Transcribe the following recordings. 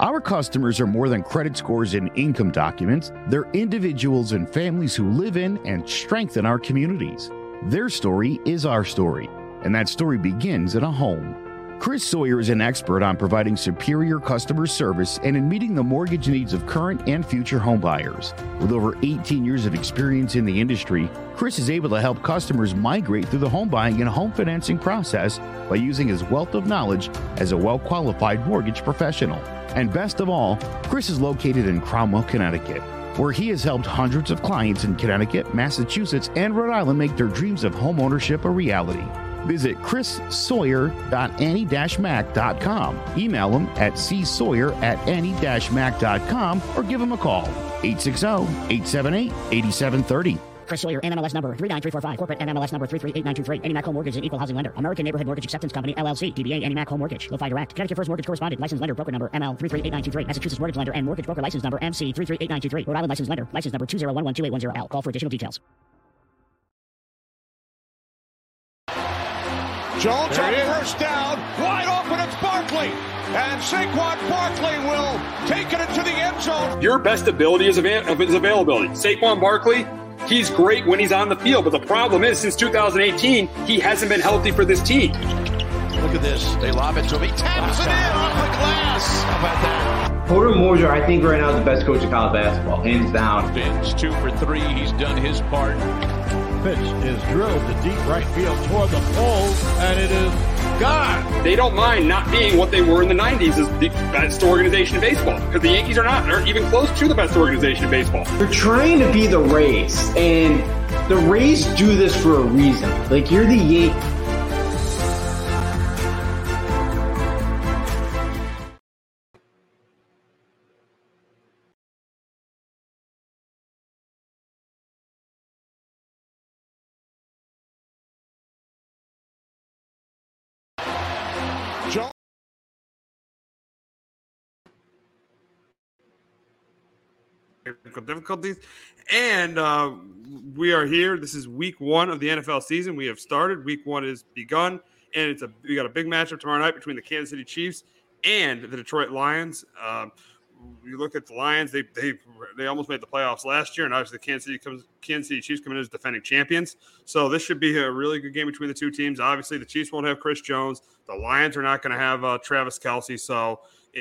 Our customers are more than credit scores and income documents, they're individuals and families who live in and strengthen our communities. Their story is our story, and that story begins at a home. Chris Sawyer is an expert on providing superior customer service and in meeting the mortgage needs of current and future homebuyers. With over 18 years of experience in the industry, Chris is able to help customers migrate through the home buying and home financing process by using his wealth of knowledge as a well qualified mortgage professional. And best of all, Chris is located in Cromwell, Connecticut, where he has helped hundreds of clients in Connecticut, Massachusetts, and Rhode Island make their dreams of homeownership a reality. Visit chrissawyer.annie-mac.com. Email him at csawyer at annie-mac.com or give him a call, 860-878-8730. Chris Sawyer, NMLS number 39345, corporate NMLS number 338923, AnnieMac Home Mortgage and Equal Housing Lender, American Neighborhood Mortgage Acceptance Company, LLC, DBA AnnieMac Home Mortgage, LoFi Direct, Connecticut First Mortgage Correspondent, License Lender, Broker Number, ML 338923, Massachusetts Mortgage Lender and Mortgage Broker License Number, MC 338923, Rhode Island License Lender, License Number 201128110L. Call for additional details. Jones on first down, wide open, it's Barkley. And Saquon Barkley will take it into the end zone. Your best ability is, av- is availability. Saquon Barkley, he's great when he's on the field, but the problem is since 2018, he hasn't been healthy for this team. Look at this. They lob it to him. He taps it in off the glass. How about that? Porter Moser, I think right now is the best coach in college basketball, hands down. Vince, two for three. He's done his part. Pitch is drilled to deep right field toward the pole, and it is gone. They don't mind not being what they were in the 90s as the best organization in baseball because the Yankees are not, aren't even close to the best organization in baseball. They're trying to be the Rays, and the Rays do this for a reason. Like, you're the Yankees. Difficulties. And uh, we are here. This is week one of the NFL season. We have started. Week one is begun, and it's a we got a big matchup tomorrow night between the Kansas City Chiefs and the Detroit Lions. Um, you look at the Lions; they they they almost made the playoffs last year, and obviously the Kansas City comes Kansas City Chiefs coming in as defending champions. So this should be a really good game between the two teams. Obviously, the Chiefs won't have Chris Jones. The Lions are not going to have uh, Travis Kelce. So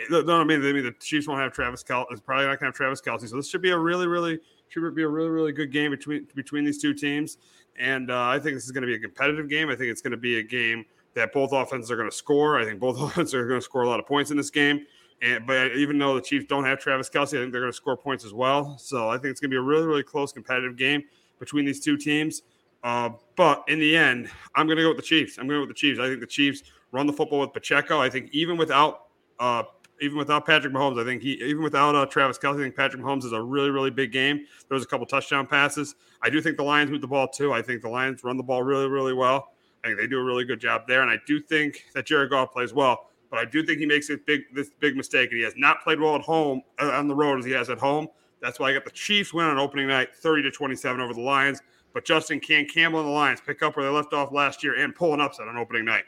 no, I mean, I mean the Chiefs won't have Travis Kelce. It's probably not to have Travis Kelce. So this should be a really, really should be a really, really good game between between these two teams. And uh, I think this is going to be a competitive game. I think it's going to be a game that both offenses are going to score. I think both offenses are going to score a lot of points in this game. And but even though the Chiefs don't have Travis Kelce, I think they're going to score points as well. So I think it's going to be a really, really close competitive game between these two teams. Uh, but in the end, I'm going to go with the Chiefs. I'm going to go with the Chiefs. I think the Chiefs run the football with Pacheco. I think even without uh, even without Patrick Mahomes, I think he even without uh, Travis Kelce, I think Patrick Mahomes is a really really big game. There was a couple touchdown passes. I do think the Lions move the ball too. I think the Lions run the ball really really well. I think they do a really good job there, and I do think that Jared Goff plays well. But I do think he makes a big this big mistake, and he has not played well at home uh, on the road as he has at home. That's why I got the Chiefs win on opening night, thirty to twenty-seven over the Lions. But Justin can Campbell and the Lions pick up where they left off last year and pull an upset on opening night.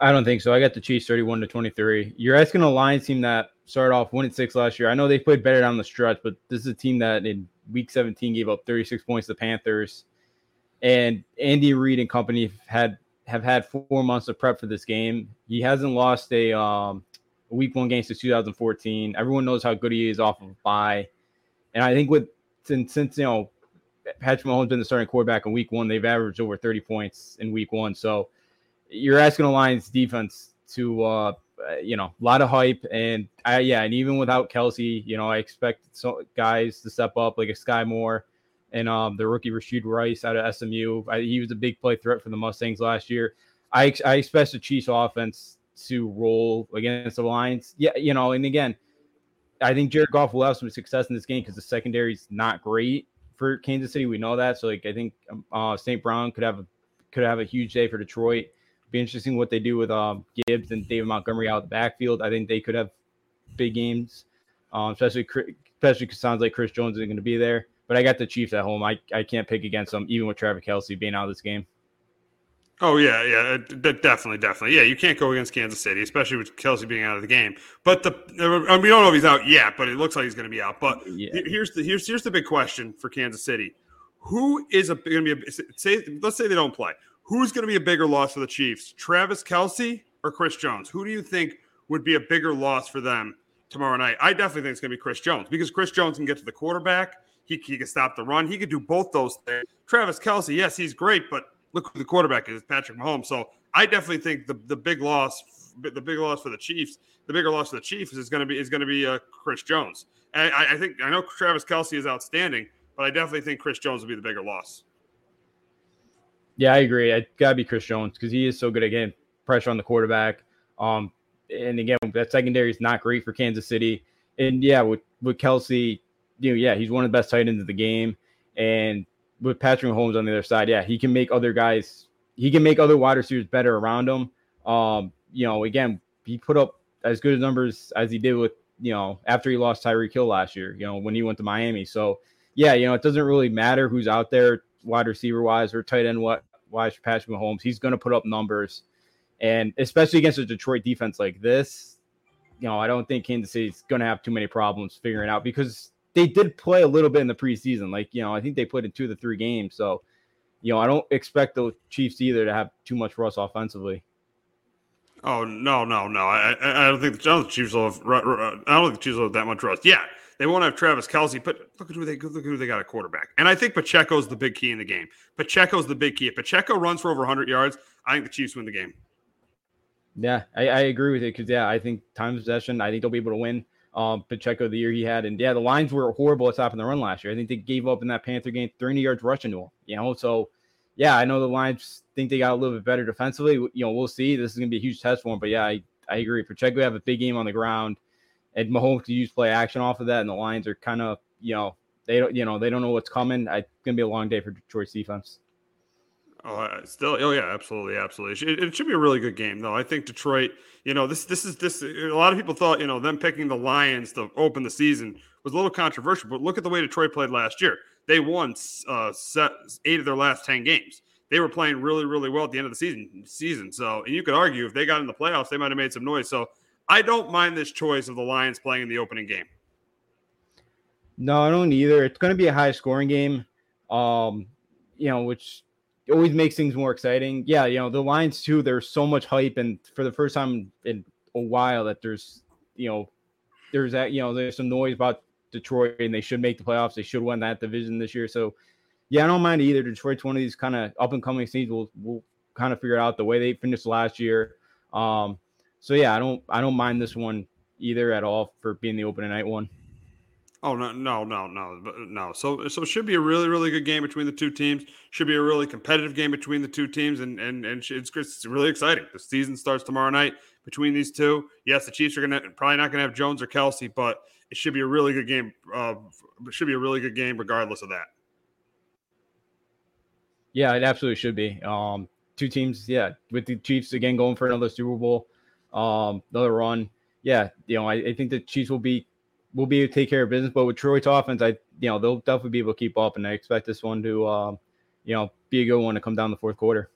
I don't think so. I got the Chiefs 31 to 23. You're asking a Lions team that started off one and six last year. I know they played better down the stretch, but this is a team that in week 17 gave up 36 points to the Panthers. And Andy Reid and company have had have had four months of prep for this game. He hasn't lost a um, week one game since 2014. Everyone knows how good he is off of bye. And I think with since, since you know Patrick Mahomes been the starting quarterback in week one, they've averaged over 30 points in week one. So you're asking a Lions defense to, uh, you know, a lot of hype, and I, yeah, and even without Kelsey, you know, I expect so guys to step up like a Skyy Moore and um, the rookie Rashid Rice out of SMU. I, he was a big play threat for the Mustangs last year. I, I expect the Chiefs offense to roll against the Lions. Yeah, you know, and again, I think Jared Goff will have some success in this game because the secondary is not great for Kansas City. We know that. So like I think um, uh, St. Brown could have a could have a huge day for Detroit. Be interesting what they do with um, Gibbs and David Montgomery out of the backfield. I think they could have big games, um, especially especially because sounds like Chris Jones isn't going to be there. But I got the Chiefs at home. I, I can't pick against them, even with Travis Kelce being out of this game. Oh yeah, yeah, definitely, definitely. Yeah, you can't go against Kansas City, especially with Kelce being out of the game. But the I mean, we don't know if he's out yet, but it looks like he's going to be out. But yeah. here's the here's here's the big question for Kansas City: Who is a going to be a, say? Let's say they don't play. Who's going to be a bigger loss for the Chiefs? Travis Kelce or Chris Jones? Who do you think would be a bigger loss for them tomorrow night? I definitely think it's going to be Chris Jones because Chris Jones can get to the quarterback. He, he can stop the run. He could do both those things. Travis Kelce, yes, he's great, but look who the quarterback is, Patrick Mahomes. So I definitely think the, the big loss, the big loss for the Chiefs, the bigger loss for the Chiefs is going to be is going to be uh, Chris Jones. I, I think I know Travis Kelce is outstanding, but I definitely think Chris Jones will be the bigger loss. Yeah, I agree. I gotta be Chris Jones because he is so good getting pressure on the quarterback. Um, and again, that secondary is not great for Kansas City. And yeah, with with Kelce, you know, yeah, he's one of the best tight ends of the game. And with Patrick Mahomes on the other side, yeah, he can make other guys, he can make other wide receivers better around him. Um, you know, again, he put up as good numbers as he did with, you know, after he lost Tyreek Hill last year, you know, when he went to Miami. So, yeah, you know, it doesn't really matter who's out there, wide receiver wise or tight end what for Patrick Mahomes. He's going to put up numbers, and especially against a Detroit defense like this, you know, I don't think Kansas City's going to have too many problems figuring out because they did play a little bit in the preseason. Like, you know, I think they played in two of the three games. So, you know, I don't expect the Chiefs either to have too much rust offensively. Oh no, no, no! I, I don't think the Chiefs will have. I don't think the Chiefs will have that much rust. Yeah, they won't have Travis Kelce, but look at who they look at who they got a quarterback. And I think Pacheco's the big key in the game. Pacheco's the big key. If Pacheco runs for over 100 yards, I think the Chiefs win the game. Yeah, I, I agree with it because yeah, I think time possession. I think they'll be able to win um, Pacheco the year he had. And yeah, the lines were horrible at stopping the run last year. I think they gave up in that Panther game 300 yards rushing to him. You know, so yeah, I know the Lions think they got a little bit better defensively. You know, we'll see. This is going to be a huge test for them. But yeah, I, I agree. Pacheco have a big game on the ground, and Mahomes to use play action off of that. And the Lions are kind of, you know, they don't, you know, they don't know what's coming. It's to be a long day for Detroit's defense. Oh, still, oh yeah, absolutely, absolutely. It, it, should be a really good game, though. I think Detroit. You know, this this is this. A lot of people thought, you know, them picking the Lions to open the season was a little controversial, but look at the way Detroit played last year. They won uh, set eight of their last ten games. They were playing really, really well at the end of the season. Season. So, and you could argue if they got in the playoffs, they might have made some noise. So, I don't mind this choice of the Lions playing in the opening game. No, I don't either. It's going to be a high scoring game. Um, you know, which always makes things more exciting. Yeah, you know, the Lions too, there's so much hype and for the first time in a while that there's you know, there's that, you know, there's some noise about Detroit and they should make the playoffs. They should win that division this year. So yeah, I don't mind either. Detroit's one of these kind of up and coming teams. We'll we'll kind of figure out the way they finished last year. Um, so yeah, I don't I don't mind this one either at all for being the opening night one. Oh no, no, no, no, no. So, so it should be a really, really good game between the two teams. Should be a really competitive game between the two teams, and and and it's, it's really exciting. The season starts tomorrow night between these two. Yes, the Chiefs are gonna probably not gonna have Jones or Kelce, but it should be a really good game. Uh, should be a really good game, regardless of that. Yeah, it absolutely should be. Um, two teams, yeah, with the Chiefs again going for another Super Bowl, um, another run. Yeah, you know, I, I think the Chiefs will be will be able to take care of business. But with Troy's offense, I you know they'll definitely be able to keep up, and I expect this one to um, you know be a good one to come down the fourth quarter.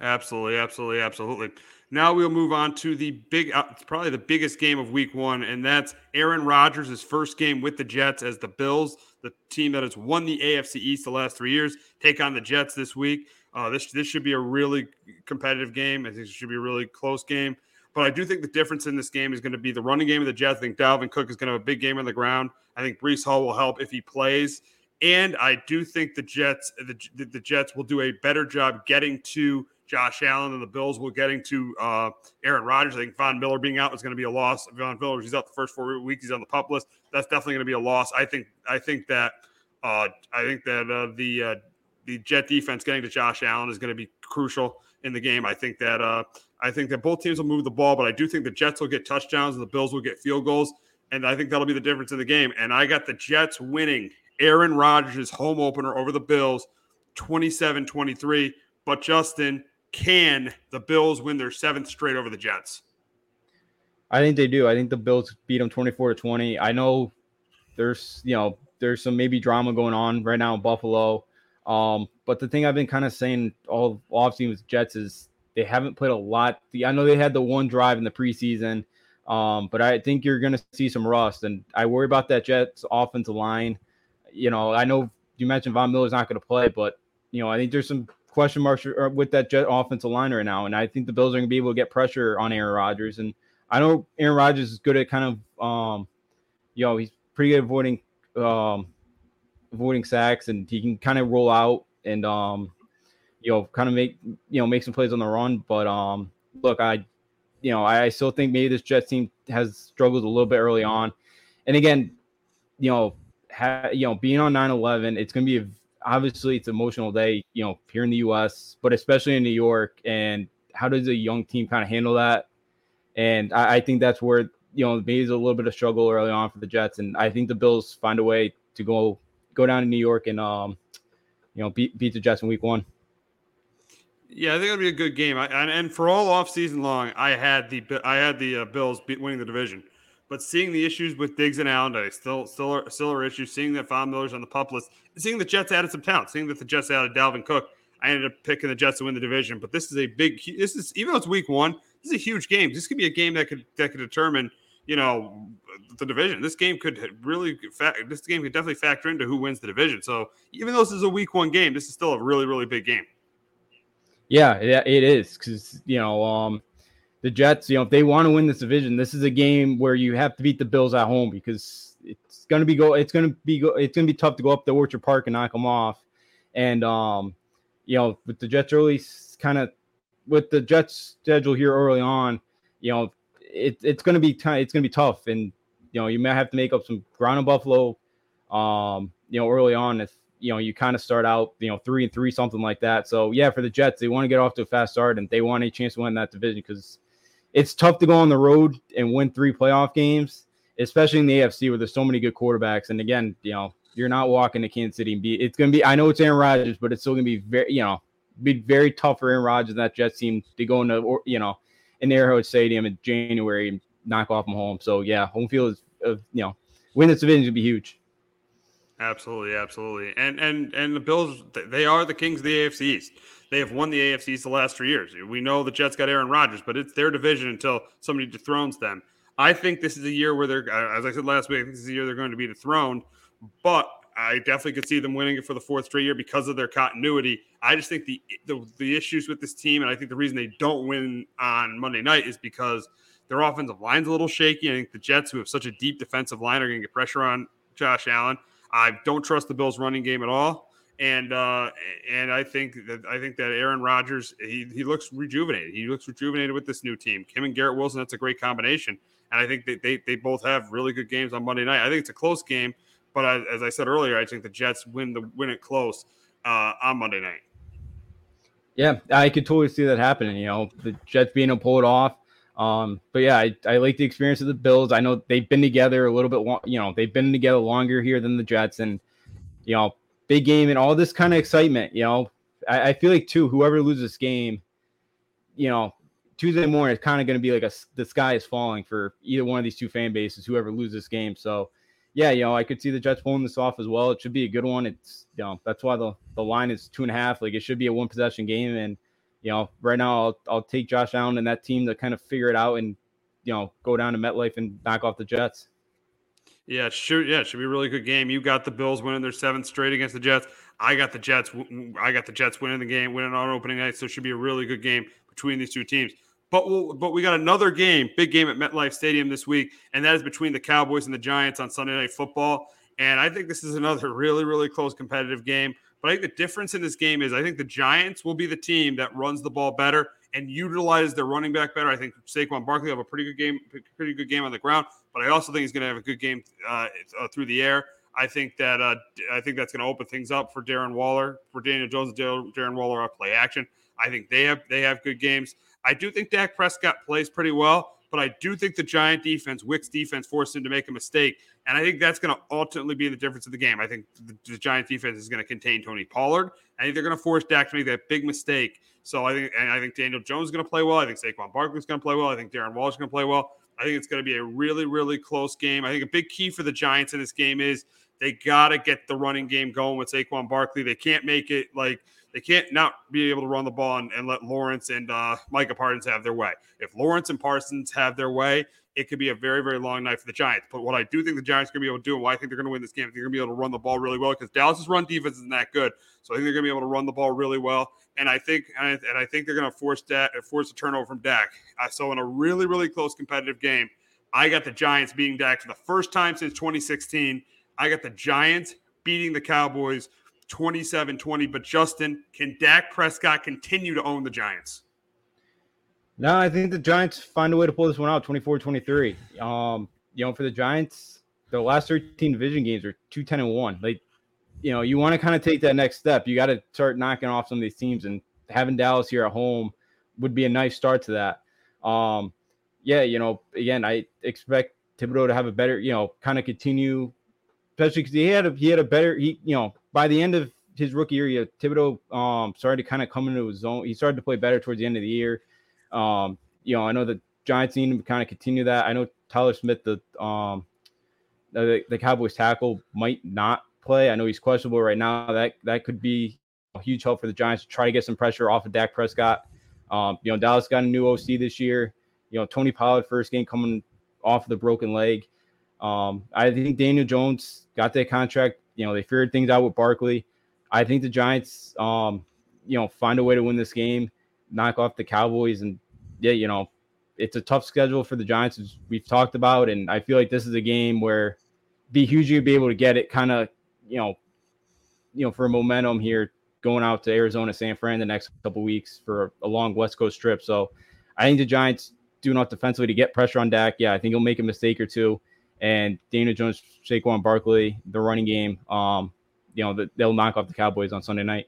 Absolutely, absolutely, absolutely. Now we'll move on to the big, uh, probably the biggest game of Week One, and that's Aaron Rodgers' first game with the Jets as the Bills, the team that has won the AFC East the last three years, take on the Jets this week. Uh, this this should be a really competitive game. I think it should be a really close game. But I do think the difference in this game is going to be the running game of the Jets. I think Dalvin Cook is going to have a big game on the ground. I think Breece Hall will help if he plays. And I do think the Jets, the, the Jets will do a better job getting to Josh Allen and the Bills will getting to uh, Aaron Rodgers. I think Von Miller being out is going to be a loss. Von Miller, he's out the first four weeks. He's on the pup list. That's definitely going to be a loss. I think. I think that. Uh, I think that uh, the uh, the Jet defense getting to Josh Allen is going to be crucial in the game. I think that uh, I think that both teams will move the ball, but I do think the Jets will get touchdowns and the Bills will get field goals. and I think that'll be the difference in the game. And I got the Jets winning Aaron Rodgers' home opener over the Bills 27 23. But Justin, can the Bills win their seventh straight over the Jets? I think they do. I think the Bills beat them 24 to 20. I know there's, you know, there's some maybe drama going on right now in Buffalo. Um, but the thing I've been kind of saying all offseason with Jets is they haven't played a lot. I know they had the one drive in the preseason, um, but I think you're going to see some rust. And I worry about that Jets offensive line. You know, I know you mentioned Von Miller's not going to play, but, you know, I think there's some question marks with that Jet offensive line right now. And I think the Bills are going to be able to get pressure on Aaron Rodgers. And I know Aaron Rodgers is good at kind of, um, you know, he's pretty good at avoiding, um, avoiding sacks, and he can kind of roll out and, um, you know, kind of make, you know, make some plays on the run. But um, look, I, you know, I, still think maybe this Jets team has struggled a little bit early on. And again, you know, ha, you know, being on 9-11, it's going to be a obviously it's an emotional day, you know, here in the US, but especially in New York. And how does a young team kind of handle that? And I, I think that's where, you know, maybe there's a little bit of struggle early on for the Jets. And I think the Bills find a way to go go down to New York and um, you know, beat beat the Jets in week one. Yeah, I think it'll be a good game. I, and, and for all off season long, I had the I had the uh, Bills winning the division. But seeing the issues with Diggs and Allen, I still still are, still are issues. Seeing that Von Miller's on the pup list, seeing the Jets added some talent, seeing that the Jets added Dalvin Cook, I ended up picking the Jets to win the division. But this is a big. This is even though it's week one, this is a huge game. This could be a game that could that could determine you know the division. This game could really this game could definitely factor into who wins the division. So even though this is a week one game, this is still a really really big game. Yeah, it, it is because you know um, the Jets, you know, if they want to win this division, this is a game where you have to beat the Bills at home because it's going to be go. It's to be go. It's to be tough to go up to Orchard Park and knock them off. And um, you know, with the Jets early, kind of with the Jets schedule here early on, you know, it, it's going to be t- it's to be tough, and you know, you may have to make up some ground in Buffalo. Um, you know, early on if you know you kind of start out you know three and three something like that. So yeah, for the Jets, they want to get off to a fast start and they want a chance to win that division because it's tough to go on the road and win three playoff games, especially in the AFC where there's so many good quarterbacks. And again, you know, you're not walking to Kansas City and be. It's going to be. I know it's Aaron Rodgers, but it's still going to be very, you know, be very tough for Aaron Rodgers and that Jets team to go into, you know, in Arrowhead Stadium in January and knock off home. So yeah, home field is, uh, you know, win this division would be huge. Absolutely, absolutely, and and and the Bills they are the kings of the AFC East. They have won the AFC East the last three years. We know the Jets got Aaron Rodgers, but it's their division until somebody dethrones them. I think this is a year where they're, uh, as I said last week, this is a year they're going to be dethroned. But I definitely could see them winning it for the fourth straight year because of their continuity. I just think the, the the issues with this team, and I think the reason they don't win on Monday night is because their offensive line's a little shaky. I think the Jets, who have such a deep defensive line, are going to get pressure on Josh Allen. I don't trust the Bills' running game at all and uh, and I think that I think that Aaron Rodgers he he looks rejuvenated. He looks rejuvenated with this new team. Kim and Garrett Wilson, that's a great combination. And I think that they they both have really good games on Monday night. I think it's a close game, but I, as I said earlier, I think the Jets win the win it close uh, on Monday night. Yeah, I could totally see that happening. You know, the Jets being able to pull it off. Um, but yeah, I, I like the experience of the Bills. I know they've been together a little bit. Long, you know, they've been together longer here than the Jets, and you know, big game and all this kind of excitement. You know, I, I feel like too, whoever loses this game, you know, Tuesday morning is kind of going to be like a the sky is falling for either one of these two fan bases, whoever loses this game. So, yeah, you know, I could see the Jets pulling this off as well. It should be a good one. It's you know that's why the the line is two and a half. Like it should be a one possession game, and you know, right now I'll I'll take Josh Allen and that team to kind of figure it out and you know go down to MetLife and knock off the Jets. Yeah, sure. Yeah, should be a really good game. You got the Bills winning their seventh straight against the Jets. I got the Jets. I got the Jets winning the game, winning on opening night. So it should be a really good game between these two teams. But we'll, but we got another game, big game at MetLife Stadium this week, and that is between the Cowboys and the Giants on Sunday Night Football. And I think this is another really, really close competitive game. But I think the difference in this game is I think the Giants will be the team that runs the ball better and utilize their running back better. I think Saquon Barkley will have a pretty good game, pretty good game on the ground, but I also think he's going to have a good game uh, uh, through the air. I think that uh, I think that's going to open things up for Darren Waller, for Daniel Jones, and Darren Waller on play action. I think they have they have good games. I do think Dak Prescott plays pretty well, but I do think the Giant defense, Wink's defense, forced him to make a mistake. And I think that's going to ultimately be the difference of the game. I think the, the Giant defense is going to contain Tony Pollard. I think they're going to force Dak to make that big mistake. So I think, and I think Daniel Jones is going to play well. I think Saquon Barkley is going to play well. I think Darren Waller is going to play well. I think it's going to be a really, really close game. I think a big key for the Giants in this game is they got to get the running game going with Saquon Barkley. They can't make it like they can't not be able to run the ball and, and let Lawrence and uh, Micah Parsons have their way. If Lawrence and Parsons have their way, it could be a very, very long night for the Giants. But what I do think the Giants are going to be able to do, and why I think they're going to win this game, they're going to be able to run the ball really well because Dallas's run defense isn't that good. So I think they're going to be able to run the ball really well. And I think, and I, think they're going to force that, force a turnover from Dak. So in a really, really close competitive game, I got the Giants beating Dak for the first time since 2016. I got the Giants beating the Cowboys 27 20. But Justin, can Dak Prescott continue to own the Giants? No, I think the Giants find a way to pull this one out 24 23. Um, you know, for the Giants, the last 13 division games are 2 10 and 1. Like, you know, you want to kind of take that next step. You got to start knocking off some of these teams, and having Dallas here at home would be a nice start to that. Um, yeah, you know, again, I expect Thibodeaux to have a better, you know, kind of continue, especially because he had a he had a better, he, you know, by the end of his rookie year, yeah, Thibodeaux um started to kind of come into his zone. He started to play better towards the end of the year. Um, you know, I know the Giants need to kind of continue that. I know Tyler Smith, the um the, the Cowboys tackle, might not play. I know he's questionable right now. That that could be a huge help for the Giants to try to get some pressure off of Dak Prescott. Um, you know, Dallas got a new OC this year. You know, Tony Pollard first game coming off of the broken leg. Um, I think Daniel Jones got that contract. You know, they figured things out with Barkley. I think the Giants, um, you know, find a way to win this game, knock off the Cowboys, and yeah, you know, it's a tough schedule for the Giants, as we've talked about, and I feel like this is a game where be huge be able to get it, kind of, you know, you know, for momentum here going out to Arizona, San Fran the next couple weeks for a long West Coast trip. So I think the Giants do enough defensively to get pressure on Dak. Yeah, I think he'll make a mistake or two. And Daniel Jones, Saquon Barkley, the running game, um, you know, they'll knock off the Cowboys on Sunday night.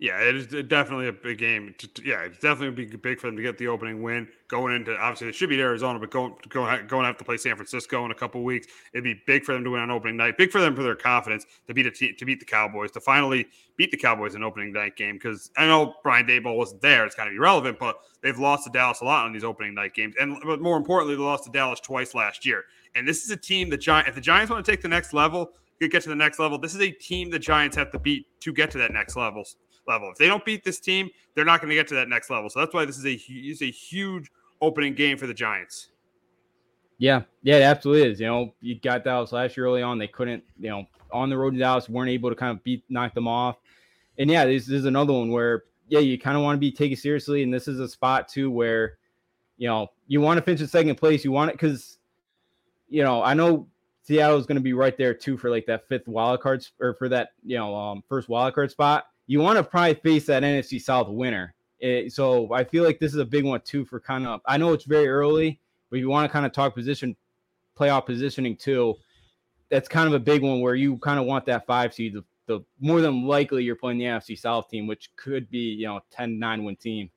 Yeah, it is definitely a big game. Yeah, it's definitely be big for them to get the opening win. Going into obviously they should be Arizona, but going going going to have to play San Francisco in a couple weeks. It'd be big for them to win on opening night. Big for them for their confidence to beat to beat the Cowboys to finally beat the Cowboys in opening night game. Because I know Brian Daboll wasn't there; it's kind of irrelevant. But they've lost to Dallas a lot on these opening night games, and but more importantly, they lost to Dallas twice last year. And this is a team that Giant if the Giants want to take the next level, get to the next level. This is a team the Giants have to beat to get to that next level level. If they don't beat this team, they're not going to get to that next level. So that's why this is a is a huge opening game for the Giants. Yeah, yeah, it absolutely is. You know, you got Dallas last year early on. They couldn't, you know, on the road to Dallas, weren't able to kind of beat, knock them off. And yeah, this, this is another one where, yeah, you kind of want to be taken seriously. And this is a spot too where, you know, you want to finish in second place. You want it because, you know, I know Seattle is going to be right there too for like that fifth wild card or for that, you know, um, first wild card spot you want to probably face that NFC South winner. It, eh, so I feel like this is a big one too for kind of. I know it's very early, but you want to kind of talk position, playoff positioning too. That's kind of a big one where you kind of want that five seed. The, the more than likely you're playing the NFC South team, which could be you know 10-9 win team.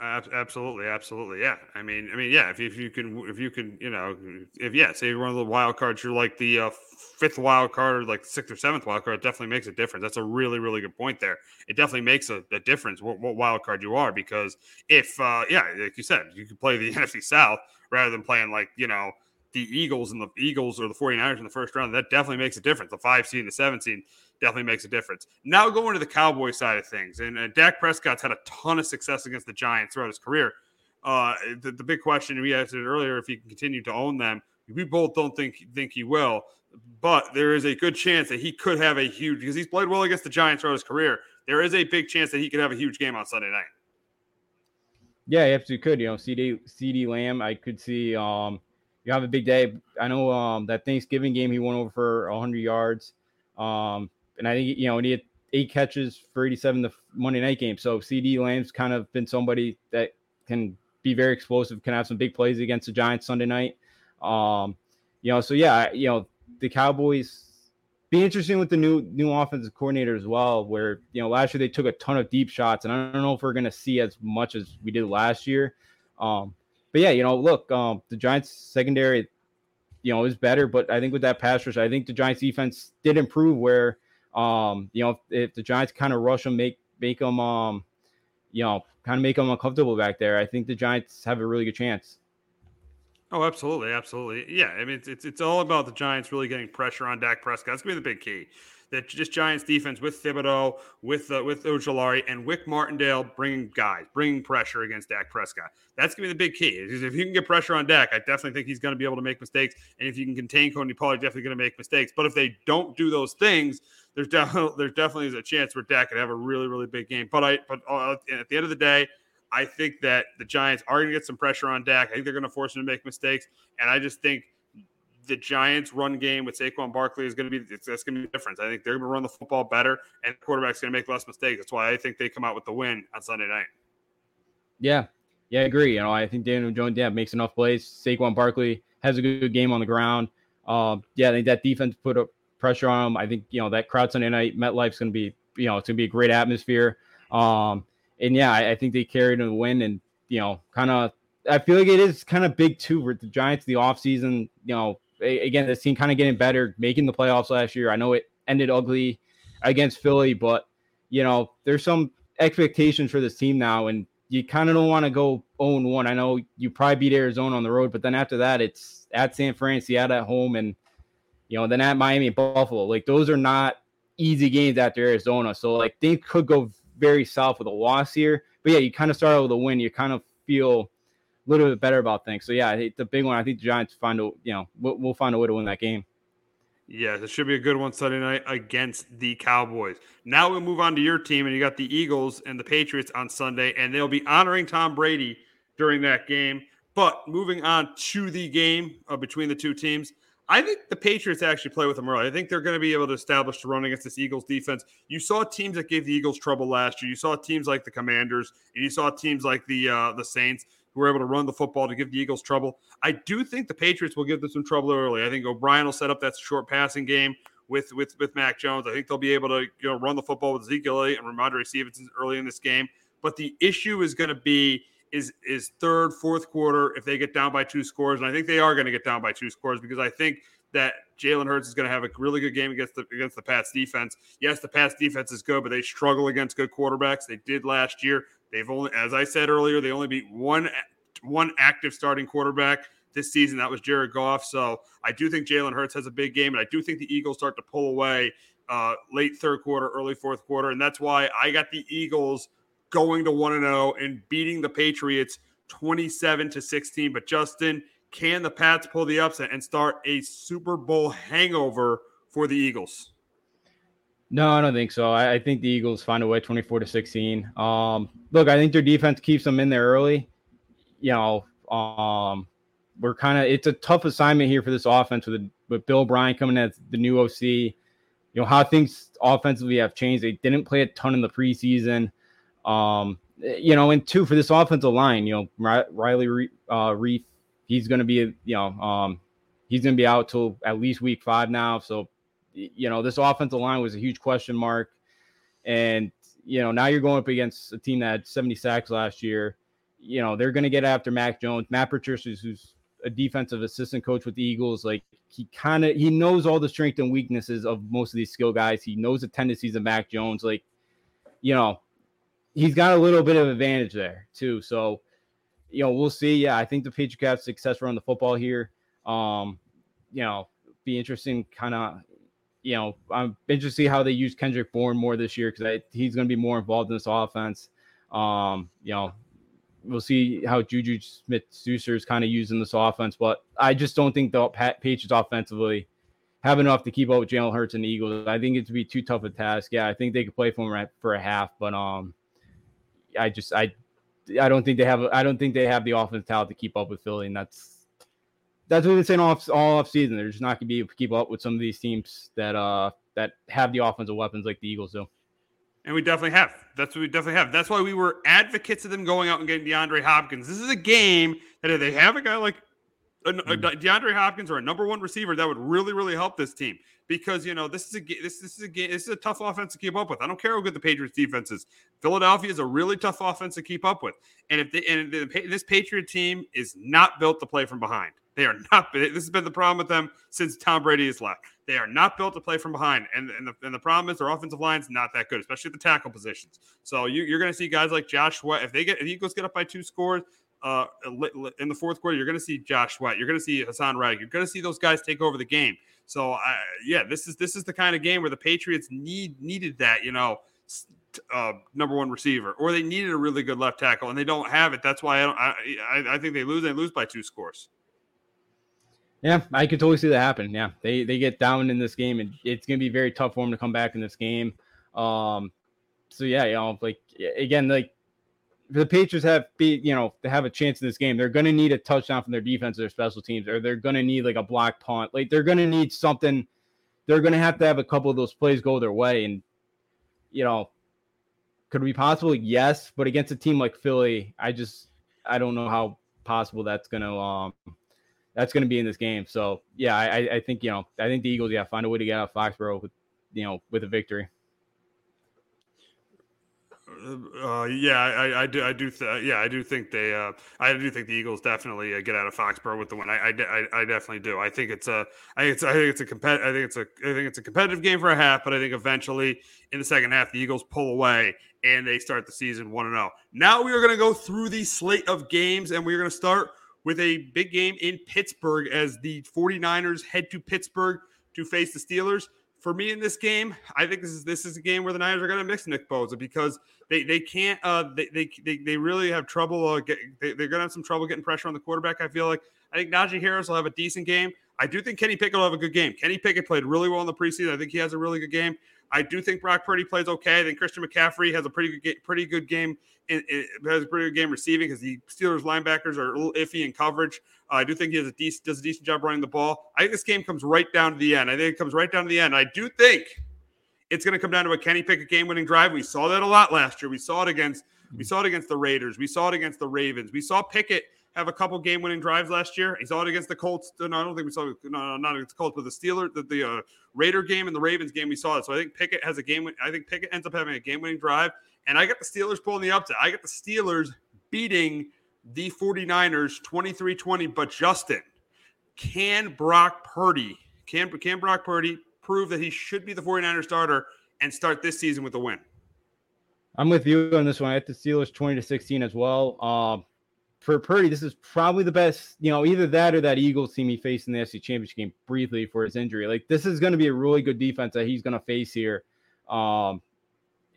Absolutely, absolutely, yeah. I mean, I mean, yeah. If, if you can, if you can, you know, if yeah, say you're one of the wild cards, you're like the uh, fifth wild card, or like sixth or seventh wild card. It definitely makes a difference. That's a really, really good point there. It definitely makes a, a difference what, what, wild card you are because if, uh, yeah, like you said, you could play the NFC South rather than playing like you know the Eagles and the Eagles or the 49ers in the first round. That definitely makes a difference. The five seed and the seven seed definitely makes a difference. Now going to the Cowboy side of things, and uh, Dak Prescott's had a ton of success against the Giants throughout his career. Uh, the, the big question we answered earlier, if he can continue to own them, we both don't think think he will, but there is a good chance that he could have a huge because he's played well against the Giants throughout his career. There is a big chance that he could have a huge game on Sunday night. Yeah, he absolutely could. You know, CD CeeDee Lamb, I could see. Um, you have a big day. I know um that Thanksgiving game he went over for 100 yards. Um, and I think you know he had eight catches for 87 the Monday night game. So CeeDee Lamb's kind of been somebody that can be very explosive, can have some big plays against the Giants Sunday night. Um, you know, so yeah, you know, the Cowboys be interesting with the new new offensive coordinator as well, where you know last year they took a ton of deep shots, and I don't know if we're gonna see as much as we did last year. Um, but yeah, you know, look, um, the Giants secondary, you know, is better, but I think with that pass rush, I think the Giants defense did improve where, um, you know, if, if the Giants kind of rush them, make make them, um, you know, kind of make them uncomfortable back there, I think the Giants have a really good chance. Oh, absolutely, absolutely. Yeah, I mean, it's, it's it's all about the Giants really getting pressure on Dak Prescott. That's gonna be the big key that just Giants defense with Thibodeaux, with uh, with Ojulari, and Wink Martindale bringing guys, bringing pressure against Dak Prescott. That's gonna be the big key. Is if you can get pressure on Dak, I definitely think he's gonna be able to make mistakes. And if you can contain Tony Pollard, definitely gonna make mistakes. But if they don't do those things, there's definitely there's definitely a chance where Dak could have a really really big game. But I but uh, at the end of the day. I think that the Giants are going to get some pressure on Dak. I think they're going to force him to make mistakes, and I just think the Giants' run game with Saquon Barkley is going to be that's going to be the difference. I think they're going to run the football better, and the quarterback's going to make less mistakes. That's why I think they come out with the win on Sunday night. Yeah, yeah, I agree. You know, I think Daniel Jones yeah makes enough plays. Saquon Barkley has a good game on the ground. Um, yeah, I think that defense put up pressure on him. I think you know that crowd Sunday night MetLife's going to be you know it's going to be a great atmosphere. Um, and yeah, I, I think they carried a win, and you know, kind of. I feel like it is kind of big too for the Giants the offseason. You know, again, this team kind of getting better, making the playoffs last year. I know it ended ugly against Philly, but you know, there's some expectations for this team now, and you kind of don't want to go 0 1. I know you probably beat Arizona on the road, but then after that, it's at San Fran, Seattle at home, and you know, then at Miami and Buffalo. Like those are not easy games after Arizona. So like things could go very south with a loss here. But yeah, you kind of start out with a win. You kind of feel little bit better about things. So yeah, the big one. I think the Giants find a you know we'll, we'll find a way to win that game. Yeah, it should be a good one Sunday night against the Cowboys. Now we'll move on to your team, and you got the Eagles and the Patriots on Sunday, and they'll be honoring Tom Brady during that game. But moving on to the game uh, between the two teams, I think the Patriots actually play with them early. I think they're going to be able to establish the run against this Eagles defense. You saw teams that gave the Eagles trouble last year. You saw teams like the Commanders, and you saw teams like the uh, the Saints who were able to run the football to give the Eagles trouble. I do think the Patriots will give them some trouble early. I think O'Brien will set up that short passing game with with with Mac Jones. I think they'll be able to you know run the football with Ezekiel and Rhamondre Stevenson early in this game. But the issue is going to be is is third, fourth quarter if they get down by two scores, and I think they are going to get down by two scores because I think that Jalen Hurts is going to have a really good game against the against the Pats defense. Yes, the Pats defense is good, but they struggle against good quarterbacks. They did last year. They've only, as I said earlier, they only beat one one active starting quarterback this season. That was Jared Goff. So I do think Jalen Hurts has a big game, and I do think the Eagles start to pull away uh, late third quarter, early fourth quarter, and that's why I got the Eagles going to one and zero oh and beating the Patriots twenty seven to sixteen. But Justin, can the Pats pull the upset and start a Super Bowl hangover for the Eagles? No, I don't think so. I, I, think the Eagles find a way 24 to 16. Um, look, I think their defense keeps them in there early. You know, um, we're kind of it's a tough assignment here for this offense with with Bill O'Brien coming as the new OC. You know how things offensively have changed. They didn't play a ton in the preseason. Um, you know, and two for this offensive line, you know, Riley uh, Reiff, he's going to be, you know, um, he's going to be out till at least week five now. So you know, this offensive line was a huge question mark. And, you know, now you're going up against a team that had 70 sacks last year. You know, they're going to get after Mac Jones. Matt Patricia, who's a defensive assistant coach with the Eagles, like he kind of he knows all the strengths and weaknesses of most of these skill guys. He knows the tendencies of Mac Jones. Like, you know, he's got a little bit of advantage there too. So, you know, we'll see. Yeah, I think the Patriots have success around the football here. Um, you know, be interesting kind of you know, I'm interested to see how they use Kendrick Bourne more this year because he's going to be more involved in this offense. Um, you know, we'll see how Juju Smith Schuster is kind of using this offense, but I just don't think the Patriots offensively have enough to keep up with Jalen Hurts and the Eagles. I think it'd be too tough a task. Yeah, I think they could play for him for a half, but um, I just I I don't think they have I don't think they have the offense talent to keep up with Philly, and that's that's what been saying all off, all off season. They're just not going to be able to keep up with some of these teams that uh that have the offensive weapons like the Eagles do. And we definitely have. That's what we definitely have. That's why we were advocates of them going out and getting DeAndre Hopkins. This is a game that if they have a guy like a, a hmm. DeAndre Hopkins or a number one receiver that would really, really help this team because you know this is a this this is a game this is a tough offense to keep up with. I don't care how good the Patriots defense is. Philadelphia is a really tough offense to keep up with, and if they, and the, this Patriot team is not built to play from behind. They are not. This has been the problem with them since Tom Brady has left. They are not built to play from behind, and and the, and the problem is their offensive line is not that good, especially at the tackle positions. So you, you're going to see guys like Josh Sweat if they get if Eagles get up by two scores, uh, in the fourth quarter, you're going to see Josh White, You're going to see Haason Reddick. You're going to see those guys take over the game. So, uh, yeah, this is this is the kind of game where the Patriots need needed that, you know, uh, number one receiver, or they needed a really good left tackle, and they don't have it. That's why I don't. I, I, I think they lose. They lose by two scores. Yeah, I could totally see that happen. Yeah, they they get down in this game, and it's going to be very tough for them to come back in this game. Um, so yeah, you know, like again, like the Patriots have be you know to have a chance in this game, they're going to need a touchdown from their defense or their special teams, or they're going to need like a block punt. Like they're going to need something. They're going to have to have a couple of those plays go their way, and you know, could it be possible? Yes, but against a team like Philly, I just I don't know how possible that's going to um that's going to be in this game. So yeah, I, I think you know I think the Eagles yeah find a way to get out of Foxborough with you know with a victory. Uh, yeah, I, I, do. I do. Th- yeah, I do think they. Uh, I do think the Eagles definitely uh, get out of Foxborough with the win. I, I, I, definitely do. I think it's a. I think it's. I think it's a compet. I think it's a. I think it's a competitive game for a half, but I think eventually in the second half the Eagles pull away and they start the season one and zero. Oh. Now we are going to go through the slate of games, and we're going to start with a big game in Pittsburgh as the 49ers head to Pittsburgh to face the Steelers for me in this game, I think this is this is a game where the Niners are going to mix Nick Bosa because they they can't uh they they they, really have trouble uh, get, they, they're going to have some trouble getting pressure on the quarterback. I feel like I think Najee Harris will have a decent game. I do think Kenny Pickett will have a good game. Kenny Pickett played really well in the preseason. I think he has a really good game. I do think Brock Purdy plays okay. I think Christian McCaffrey has a pretty good pretty good game. Has a pretty good game receiving because the Steelers linebackers are a little iffy in coverage. I do think he a decent does a decent job running the ball. I think this game comes right down to the end. I think it comes right down to the end. I do think it's going to come down to a Kenny Pickett game-winning drive. We saw that a lot last year. We saw it against we saw it against the Raiders. We saw it against the Ravens. We saw Pickett have a couple game-winning drives last year. He saw it against the Colts. No, I don't think we saw no, not against the Colts, but the Steelers, the, the uh, Raider game and the Ravens game. We saw it. So I think Pickett has a game. I think Pickett ends up having a game-winning drive, and I got the Steelers pulling the upset. I got the Steelers beating the 49ers 23-20. But Justin, can Brock Purdy can can Brock Purdy prove that he should be the 49ers starter and start this season with a win? I'm with you on this one. I have the Steelers 20 to 16 as well. Um, for Purdy, this is probably the best, you know, either that or that Eagles team he faced in the NFC Championship game briefly for his injury. Like this is going to be a really good defense that he's going to face here. Um,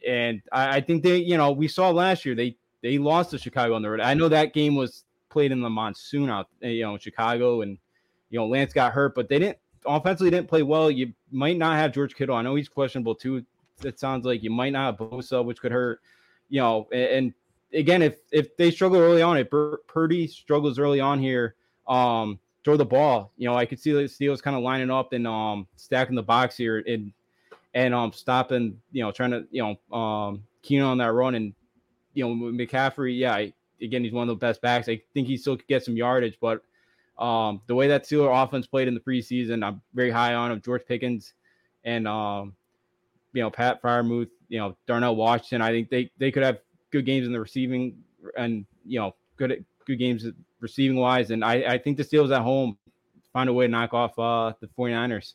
and I, I, think they, you know, we saw last year they they lost to Chicago on the road. I know that game was played in the monsoon out, you know, Chicago, and you know Lance got hurt, but they didn't offensively didn't play well. You might not have George Kittle. I know he's questionable too. It sounds like you might not have Bosa, which could hurt. You know, and, and again, if if they struggle early on, if Purdy struggles early on here, um, throw the ball. You know, I could see the Steelers kind of lining up and um stacking the box here and and um stopping, you know, trying to you know um keen on that run and you know McCaffrey. Yeah, I, again, he's one of the best backs. I think he still could get some yardage, but um the way that Steeler offense played in the preseason, I'm very high on of George Pickens and um you know Pat Freiermuth, you know Darnell Washington. I think they they could have good games in the receiving and you know good good games receiving wise. And I, I think the Steelers at home find a way to knock off uh, the 49ers.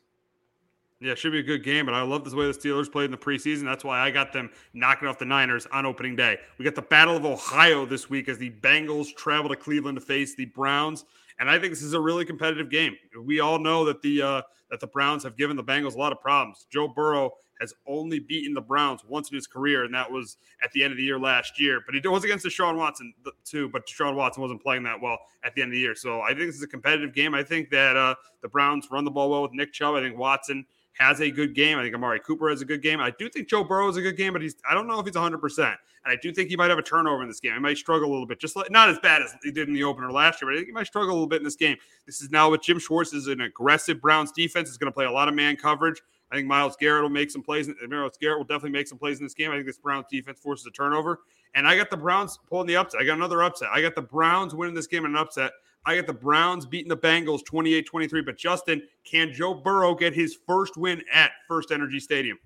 Yeah, should be a good game, but I love the way the Steelers played in the preseason. That's why I got them knocking off the Niners on opening day. We got the Battle of Ohio this week as the Bengals travel to Cleveland to face the Browns, and I think this is a really competitive game. We all know that the uh, that the Browns have given the Bengals a lot of problems. Joe Burrow has only beaten the Browns once in his career, and that was at the end of the year last year. But it was against Deshaun Watson too, but Deshaun Watson wasn't playing that well at the end of the year. So I think this is a competitive game. I think that uh, the Browns run the ball well with Nick Chubb. I think Watson has a good game. I think Amari Cooper has a good game. I do think Joe Burrow is a good game, but he's I don't know if he's 100%. And I do think he might have a turnover in this game. He might struggle a little bit, just like, not as bad as he did in the opener last year, but I think he might struggle a little bit in this game. This is now with Jim Schwartz is an aggressive Browns defense. Is going to play a lot of man coverage. I think Myles Garrett will make some plays. Myles Garrett will definitely make some plays in this game. I think this Browns defense forces a turnover. And I got the Browns pulling the upset. I got another upset. I got the Browns winning this game in an upset. I got the Browns beating the Bengals 28 23. But Justin, can Joe Burrow get his first win at First Energy Stadium?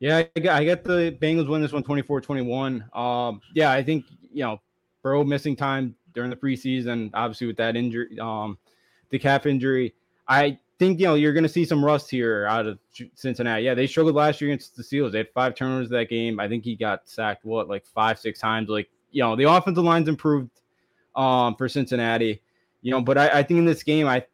Yeah, I got, I got the Bengals win this one 24 21. Um, yeah, I think, you know, Burrow missing time during the preseason, obviously with that injury, um, the calf injury. I think you know you're going to see some rust here out of Cincinnati. Yeah, they struggled last year against the Seals. They had five turnovers that game. I think he got sacked what like five, six times. Like you know, the offensive line's improved um, for Cincinnati. You know, but I, I think in this game, I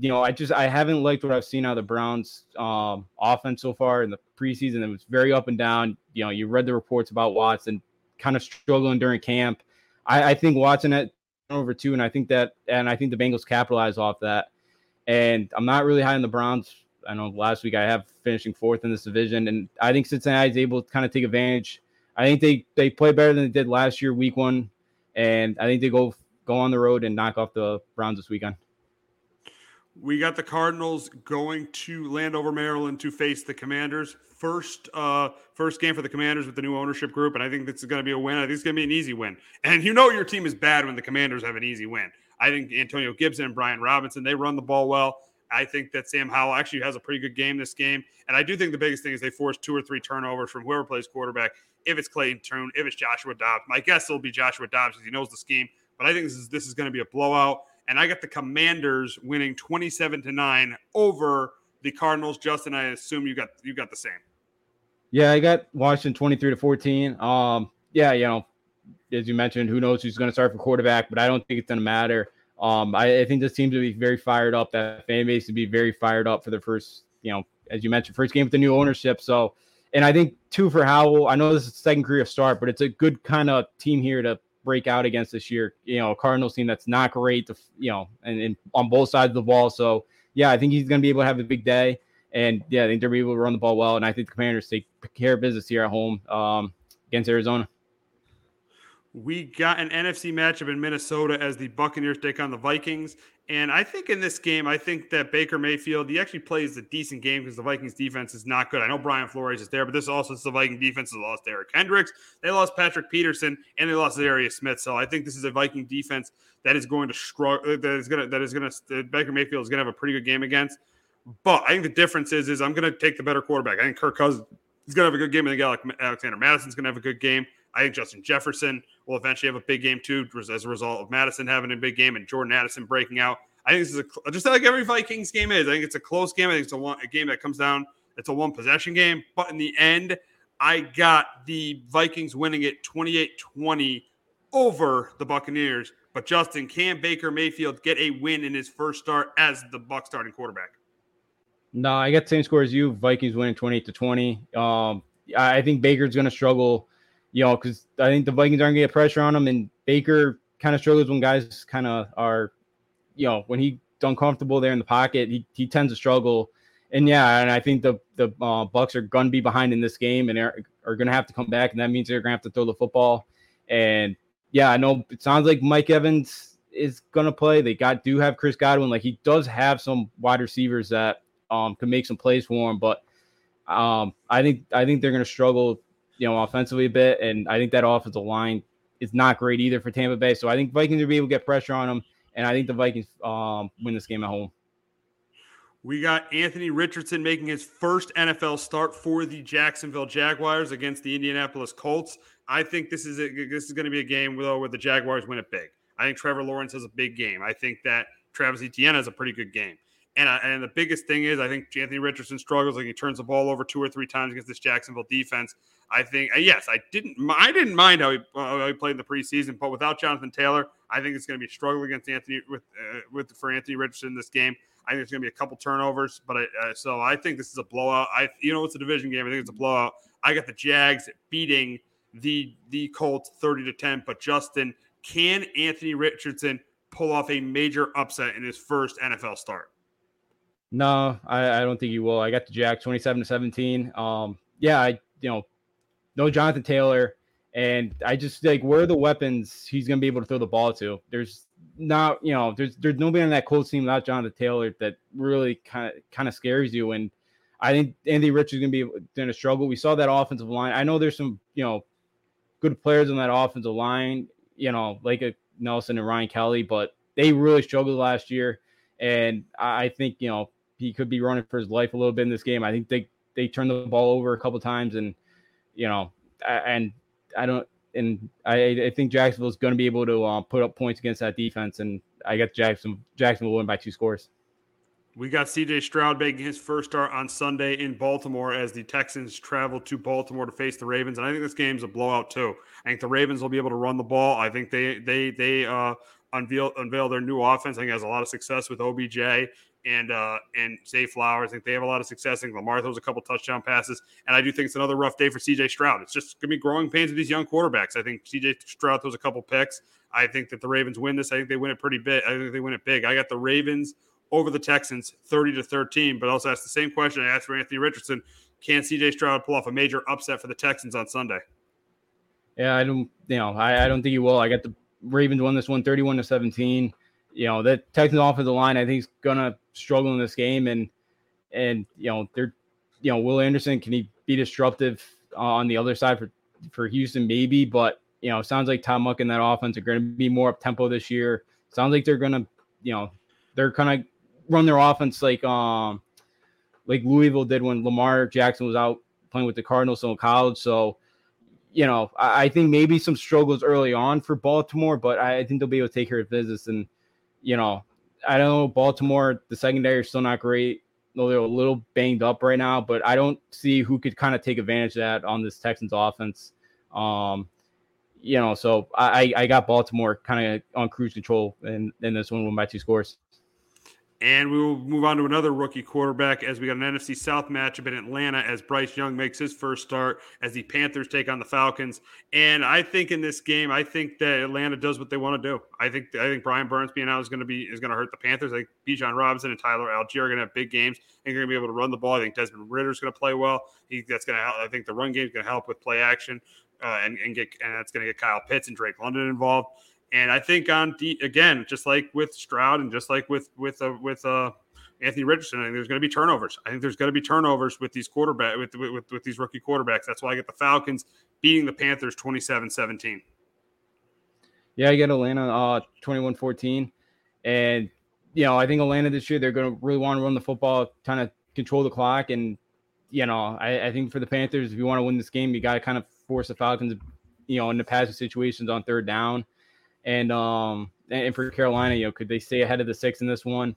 you know, I just I haven't liked what I've seen out of the Browns um, offense so far in the preseason. It was very up and down. You know, you read the reports about Watson kind of struggling during camp. I, I think Watson at over two, and I think that, and I think the Bengals capitalize off that. And I'm not really high on the Browns. I know last week I have finishing fourth in this division, and I think Cincinnati is able to kind of take advantage. I think they they play better than they did last year, week one, and I think they go go on the road and knock off the Browns this weekend. We got the Cardinals going to Landover, Maryland to face the Commanders. First uh first game for the Commanders with the new ownership group, and I think this is going to be a win. I think it's going to be an easy win. And you know your team is bad when the Commanders have an easy win. I think Antonio Gibson and Brian Robinson, they run the ball well. I think that Sam Howell actually has a pretty good game this game. And I do think the biggest thing is they force two or three turnovers from whoever plays quarterback. If it's Clayton Tune, if it's Joshua Dobbs. My guess it'll be Joshua Dobbs because he knows the scheme. But I think this is this is going to be a blowout and I got the Commanders winning 27 to 9 over the Cardinals. Justin, I assume you got you got the same. Yeah, I got Washington 23 to 14. Um, yeah, you know, as you mentioned, who knows who's going to start for quarterback, but I don't think it's going to matter. Um, I, I, think this team to be very fired up. That fan base to be very fired up for the first, you know, as you mentioned, first game with the new ownership. So, and I think two for Howell. I know this is second career start, but it's a good kind of team here to break out against this year. You know, Cardinals team that's not great, to, you know, and, and on both sides of the ball. So yeah, I think he's going to be able to have a big day. And yeah, I think they'll be able to run the ball well. And I think the Commanders take care of business here at home um, against Arizona. We got an NFC matchup in Minnesota as the Buccaneers take on the Vikings. And I think in this game, I think that Baker Mayfield, he actually plays a decent game because the Vikings defense is not good. I know Brian Flores is there, but this also is the Viking defense has lost Eric Kendricks. They lost Patrick Peterson and they lost Darius Smith. So I think this is a Viking defense that is going to struggle. That is going to, that is going to, Baker Mayfield is going to have a pretty good game against. But I think the difference is, is I'm going to take the better quarterback. I think Kirk Cousins is going to have a good game. I think Alexander Mattison's going to have a good game. I think Justin Jefferson will eventually have a big game too, as a result of Mattison having a big game and Jordan Addison breaking out. I think this is a, just like every Vikings game is. I think it's a close game. I think it's a, one, a game that comes down. It's a one possession game, but in the end, I got the Vikings winning it 28 20 over the Buccaneers. But Justin, can Baker Mayfield get a win in his first start as the Buck starting quarterback? No, I got the same score as you. Vikings winning 28 to 20. Um, I think Baker's going to struggle you know, because I think the Vikings aren't going to get pressure on him, and Baker kind of struggles when guys kind of are, you know, when he's uncomfortable there in the pocket, he, he tends to struggle. And yeah, and I think the the uh, Bucks are going to be behind in this game and are, are going to have to come back, and that means they're going to have to throw the football. And yeah, I know it sounds like Mike Evans is going to play. They got do have Chris Godwin, like he does have some wide receivers that um can make some plays for him, but um I think I think they're going to struggle you know, offensively a bit. And I think that offensive line is not great either for Tampa Bay. So I think Vikings will be able to get pressure on them. And I think the Vikings um, win this game at home. We got Anthony Richardson making his first NFL start for the Jacksonville Jaguars against the Indianapolis Colts. I think this is a, this is going to be a game though where the Jaguars win it big. I think Trevor Lawrence has a big game. I think that Travis Etienne has a pretty good game. And, I, and the biggest thing is, I think Anthony Richardson struggles. Like he turns the ball over two or three times against this Jacksonville defense. I think, uh, yes, I didn't, I didn't mind how he, uh, how he played in the preseason, but without Jonathan Taylor, I think it's going to be a struggle against Anthony with uh, with for Anthony Richardson in this game. I think there's going to be a couple turnovers, but I, uh, so I think this is a blowout. I, you know, it's a division game. I think it's a blowout. I got the Jags beating the the Colts 30 to 10. But Justin, can Anthony Richardson pull off a major upset in his first NFL start? No, I, I don't think he will. I got the Jack 27 to 17. Um, yeah, I you know, no Jonathan Taylor. And I just like where are the weapons he's gonna be able to throw the ball to? There's not, you know, there's there's nobody on that Colts team without Jonathan Taylor that really kind of kind of scares you. And I think Andy Rich is gonna be gonna struggle. We saw that offensive line. I know there's some, you know, good players on that offensive line, you know, like a Nelson and Ryan Kelly, but they really struggled last year, and I think you know he could be running for his life a little bit in this game. I think they they turned the ball over a couple times, and you know, and I don't, and I, I think Jacksonville is going to be able to uh, put up points against that defense, and I got Jackson Jacksonville will win by two scores. We got CJ Stroud making his first start on Sunday in Baltimore as the Texans travel to Baltimore to face the Ravens, and I think this game's a blowout too. I think the Ravens will be able to run the ball. I think they they they uh, unveil unveil their new offense. I think has a lot of success with OBJ and uh, and Zay Flowers. I think they have a lot of success. I think Lamar throws a couple touchdown passes, and I do think it's another rough day for CJ Stroud. It's just gonna be growing pains with these young quarterbacks. I think CJ Stroud throws a couple picks. I think that the Ravens win this. I think they win it pretty big. I think they win it big. I got the Ravens over the Texans 30 to 13, but also ask the same question I asked for Anthony Richardson. Can CJ Stroud pull off a major upset for the Texans on Sunday? Yeah, I don't, you know, I, I don't think he will. I got the Ravens won this one 31 to 17. You know, that Texans offensive line, I think, is gonna struggle in this game. And and you know, they're you know, Will Anderson, can he be disruptive uh, on the other side for for Houston? Maybe, but you know, sounds like Todd Monken and that offense are gonna be more up tempo this year. Sounds like they're gonna, you know, they're kind of run their offense like um like Louisville did when Lamar Jackson was out playing with the Cardinals in college. So, you know, I, I, think maybe some struggles early on for Baltimore, but I, I think they'll be able to take care of business. And, you know, I don't know, Baltimore, the secondary is still not great. They're a little banged up right now, but I don't see who could kind of take advantage of that on this Texans offense. Um, you know, so I, I got Baltimore kind of on cruise control and in this one, won by two scores. And we will move on to another rookie quarterback as we got an NFC South matchup in Atlanta as Bryce Young makes his first start as the Panthers take on the Falcons. And I think in this game, I think that Atlanta does what they want to do. I think I think Brian Burns being out is going to be is going to hurt the Panthers. I think Bijan Robinson and Tyler Allgeier are going to have big games and going to be able to run the ball. I think Desmond Ridder is going to play well. He, that's going to help. I think the run game is going to help with play action uh, and, and get and that's going to get Kyle Pitts and Drake London involved. And I think on D, again, just like with Stroud and just like with with uh, with uh, Anthony Richardson, I think there's going to be turnovers. I think there's going to be turnovers with these quarterback with, with with these rookie quarterbacks. That's why I get the Falcons beating the Panthers 27-17. Yeah, I get Atlanta uh 21-14. And you know, I think Atlanta this year they're going to really want to run the football, kind of control the clock and you know, I, I think for the Panthers, if you want to win this game, you got to kind of force the Falcons, you know, in the passing situations on third down. And um and for Carolina, you know, could they stay ahead of the six in this one?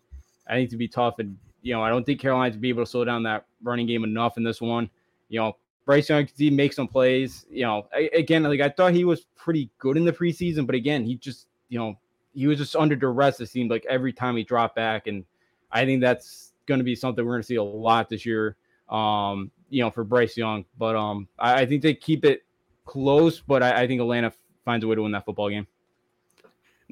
I think to be tough, and you know, I don't think Carolina's be able to slow down that running game enough in this one. You know, Bryce Young he make some plays. You know, I, again, like I thought he was pretty good in the preseason, but again, he just you know he was just under duress. It seemed like every time he dropped back, and I think that's going to be something we're going to see a lot this year. Um, you know, for Bryce Young, but um, I, I think they keep it close, but I, I think Atlanta finds a way to win that football game.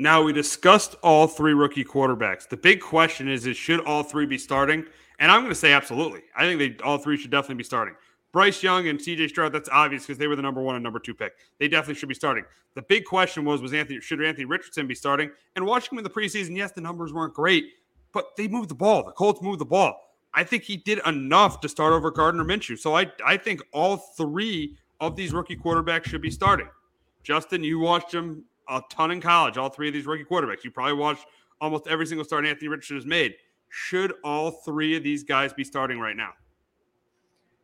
Now we discussed all three rookie quarterbacks. The big question is: Is should all three be starting? And I'm going to say absolutely. I think they all three should definitely be starting. Bryce Young and CJ Stroud, that's obvious because they were the number one and number two pick. They definitely should be starting. The big question was, was Anthony should Anthony Richardson be starting? And watching him in the preseason, yes, the numbers weren't great, but they moved the ball. The Colts moved the ball. I think he did enough to start over Gardner Minshew. So I, I think all three of these rookie quarterbacks should be starting. Justin, you watched him a ton in college. All three of these rookie quarterbacks. You probably watched almost every single start Anthony Richardson has made. Should all three of these guys be starting right now?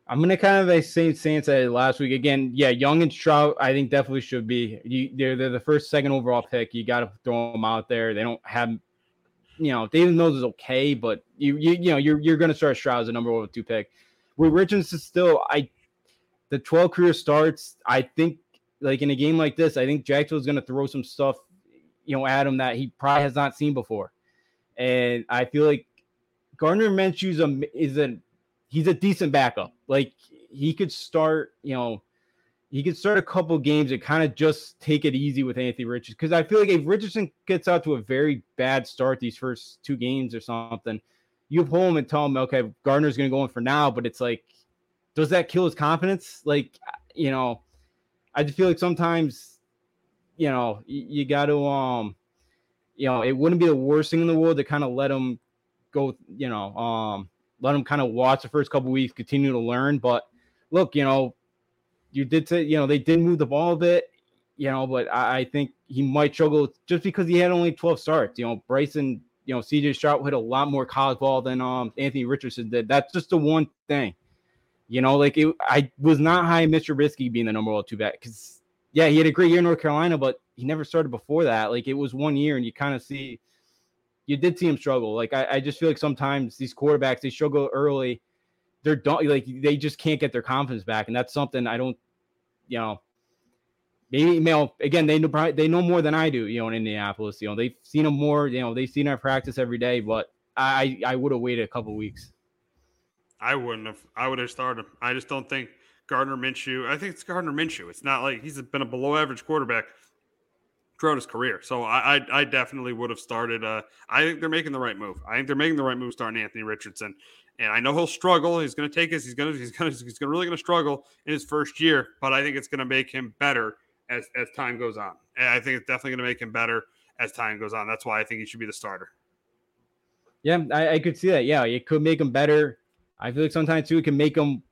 I'm gonna kind of the same stance as last week. Again, yeah, Young and Stroud, I think definitely should be. You, they're, they're the first, second overall pick. You got to throw them out there. They don't have, you know, Davis Mills is okay, but you you you know you're you're gonna start Stroud as a number one two pick. With Richardson still, I the 12 career starts. I think like in a game like this, I think Jacksonville's going to throw some stuff, you know, at him that he probably has not seen before. And I feel like Gardner Minshew's a is a he's a decent backup. Like he could start, you know, he could start a couple games and kind of just take it easy with Anthony Richardson. Because I feel like if Richardson gets out to a very bad start these first two games or something, you pull him and tell him, okay, Gardner's going to go in for now. But it's like, does that kill his confidence? Like, you know, I just feel like sometimes, you know, you, you got to, um, you know, it wouldn't be the worst thing in the world to kind of let them go, you know, um, let them kind of watch the first couple weeks, continue to learn. But look, you know, you did say, you know, they did move the ball a bit. you know, but I, I think he might struggle just because he had only 12 starts. You know, Bryson, you know, CJ Stroud hit a lot more college ball than um Anthony Richardson did. That's just the one thing. You know, like it, I was not high on Mitch Trubisky being the number one two back because yeah, he had a great year in North Carolina, but he never started before that. Like it was one year, and you kind of see you did see him struggle. Like I, I, just feel like sometimes these quarterbacks they struggle early. They're don't like they just can't get their confidence back, and that's something I don't, you know. Maybe you know again they know they know more than I do. You know in Indianapolis, you know they've seen him more. You know they've seen him practice every day, but I I would have waited a couple weeks. I wouldn't have. I would have started him. I just don't think Gardner Minshew. I think it's Gardner Minshew. It's not like he's been a below average quarterback throughout his career. So I, I, I definitely would have started. Uh, I think they're making the right move. I think they're making the right move starting Anthony Richardson. And I know he'll struggle. He's going to take us. He's going to he's going to he's to really going to struggle in his first year. But I think it's going to make him better as as time goes on. And I think it's definitely going to make him better as time goes on. That's why I think he should be the starter. Yeah, I, I could see that. Yeah, it could make him better. I feel like sometimes too it can make him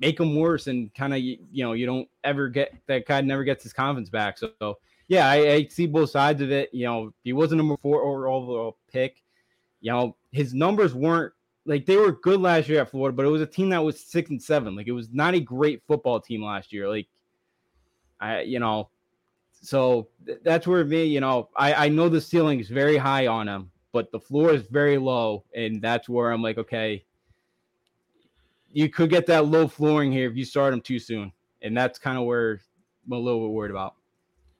make him worse and kind of you know you don't ever get that guy never gets his confidence back. So, so yeah, I, I, see both sides of it. You know, he was a number four overall pick. You know, his numbers weren't like they were good last year at Florida, but it was a team that was six and seven. Like it was not a great football team last year. Like I, you know, so th- that's where me, you know, I I know the ceiling is very high on him, but the floor is very low, and that's where I'm like, okay, you could get that low flooring here if you start him too soon, and that's kind of where I'm a little bit worried about.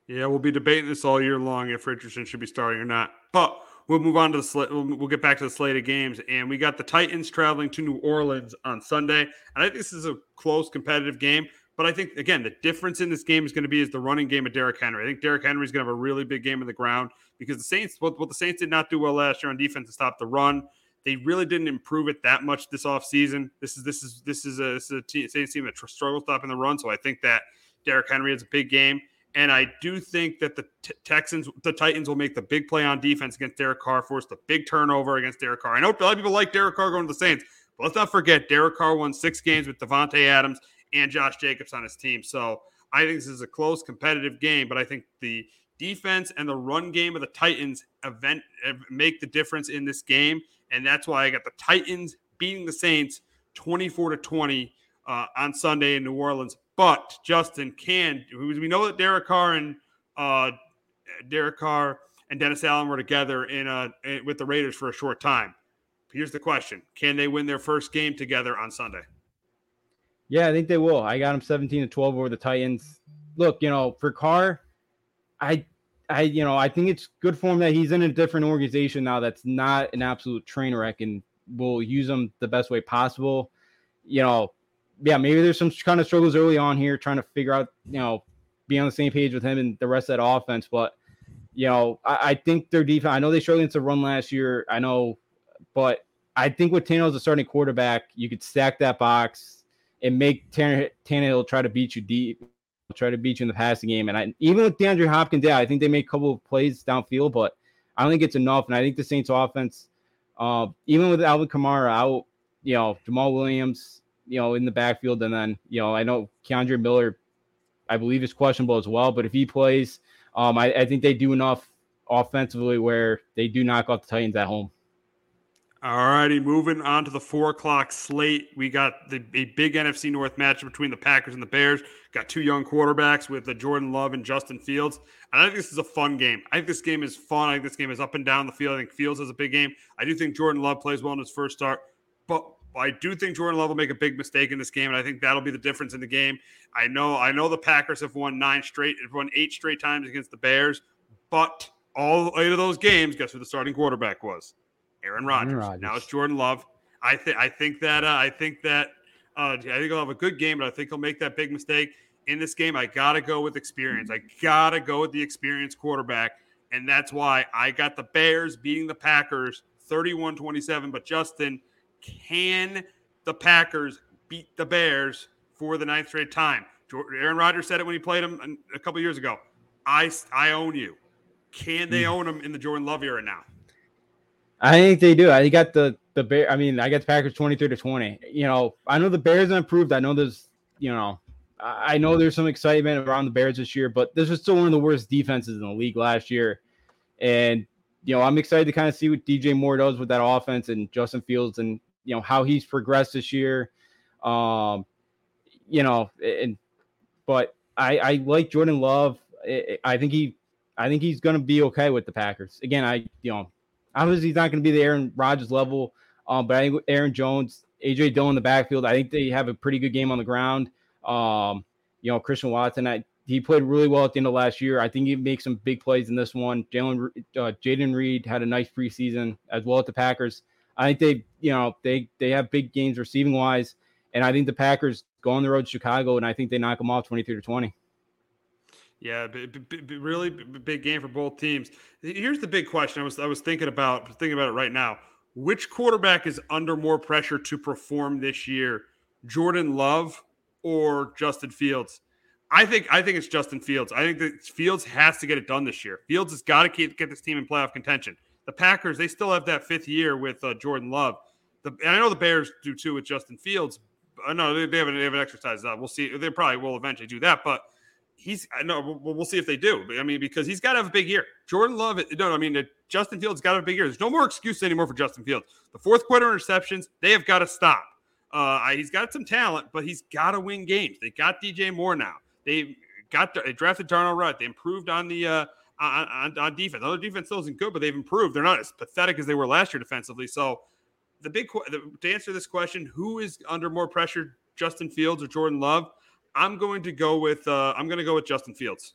Yeah, we'll be debating this all year long if Richardson should be starting or not. But we'll move on to the slate. We'll, get back to the slate of games, and we got the Titans traveling to New Orleans on Sunday. And I think this is a close, competitive game. But I think again, the difference in this game is going to be is the running game of Derrick Henry. I think Derrick Henry is going to have a really big game on the ground because the Saints, what, what the Saints did not do well last year on defense to stop the run. They really didn't improve it that much this offseason. This is this is this is a, this is a team, Saints team that struggles stopping the run. So I think that Derrick Henry has a big game. And I do think that the t- Texans, the Titans will make the big play on defense against Derek Carr, force the big turnover against Derek Carr. I know a lot of people like Derek Carr going to the Saints, but let's not forget Derek Carr won six games with Davante Adams and Josh Jacobs on his team. So I think this is a close, competitive game, but I think the defense and the run game of the Titans event make the difference in this game, and that's why I got the Titans beating the Saints 24 to 20 uh, on Sunday in New Orleans. But Justin can we know that Derek Carr and uh, Derek Carr and Dennis Allen were together in a with the Raiders for a short time. Here's the question: Can they win their first game together on Sunday? Yeah, I think they will. I got them 17 to 12 over the Titans. Look, you know, for Carr, I I you know, I think it's good for him that he's in a different organization now that's not an absolute train wreck and will use him the best way possible. You know, yeah, maybe there's some kind of struggles early on here trying to figure out, you know, be on the same page with him and the rest of that offense. But, you know, I, I think their defense, I know they struggled to run last year. I know, but I think with Tannehill as a starting quarterback, you could stack that box and make Tannehill try to beat you deep, try to beat you in the passing game. And I, even with DeAndre Hopkins, yeah, I think they make a couple of plays downfield, but I don't think it's enough. And I think the Saints offense, uh, even with Alvin Kamara out, you know, Jamaal Williams, you know, in the backfield. And then, you know, I know Kendre Miller, I believe, is questionable as well. But if he plays, um, I, I think they do enough offensively where they do knock off the Titans at home. All righty, moving on to the four o'clock slate. We got the a big NFC North match between the Packers and the Bears. Got two young quarterbacks with the Jordan Love and Justin Fields. And I think this is a fun game. I think this game is fun. I think this game is up and down the field. I think Fields is a big game. I do think Jordan Love plays well in his first start. But I do think Jordan Love will make a big mistake in this game, and I think that'll be the difference in the game. I know, I know the Packers have won nine straight, have won eight straight times against the Bears, but all eight of those games, guess who the starting quarterback was? Aaron Rodgers. Aaron Rodgers. Now it's Jordan Love. I think, I think that, uh, I think that, uh, I think he'll have a good game, but I think he'll make that big mistake in this game. I gotta go with experience. I gotta go with the experienced quarterback, and that's why I got the Bears beating the Packers 31-27. But Justin can the Packers beat the Bears for the ninth straight time? Aaron Rodgers said it when he played them a couple years ago. I, I own you. Can they hmm. own them in the Jordan Love era now? I think they do. I got the the bear. I mean, I got the Packers twenty three to twenty. You know, I know the Bears improved. I know there's you know I know there's some excitement around the Bears this year, but this was still one of the worst defenses in the league last year. And you know, I'm excited to kind of see what DJ Moore does with that offense and Justin Fields and you know how he's progressed this year. Um, you know, and but I I like Jordan Love. I think he I think he's going to be okay with the Packers. Again, I you know, obviously he's not going to be the Aaron Rodgers level, um, but I think Aaron Jones, AJ Dillon in the backfield, I think they have a pretty good game on the ground. Um, you know, Christian Watson, I, he played really well at the end of last year. I think he makes some big plays in this one. Jalen, uh, Jayden Reed had a nice preseason as well at the Packers. I think they, you know, they they have big games receiving wise, and I think the Packers go on the road to Chicago, and I think they knock them off twenty three to twenty. Yeah, b- b- b- really big game for both teams. Here's the big question. I was I was thinking about thinking about it right now. Which quarterback is under more pressure to perform this year, Jordan Love or Justin Fields? I think I think it's Justin Fields. I think that Fields has to get it done this year. Fields has got to keep, get this team in playoff contention. The Packers they still have that fifth year with uh, Jordan Love. The, and I know the Bears do too with Justin Fields. No, they, they haven't they haven't exercised that. We'll see. They probably will eventually do that, but he's I know we'll, see if they do. I mean, because he's got to have a big year. Jordan Love, no, I mean Justin Fields got to have a big year. There's no more excuse anymore for Justin Fields. The fourth quarter interceptions, they have got to stop. Uh, he's got some talent, but he's got to win games. They got DJ Moore now. They got they drafted Darnell Wright. They improved on the uh, on, on, on defense. Other defense still isn't good, but they've improved. They're not as pathetic as they were last year defensively. So the big the, to answer this question, who is under more pressure, Justin Fields or Jordan Love? I'm going to go with uh, I'm going to go with Justin Fields.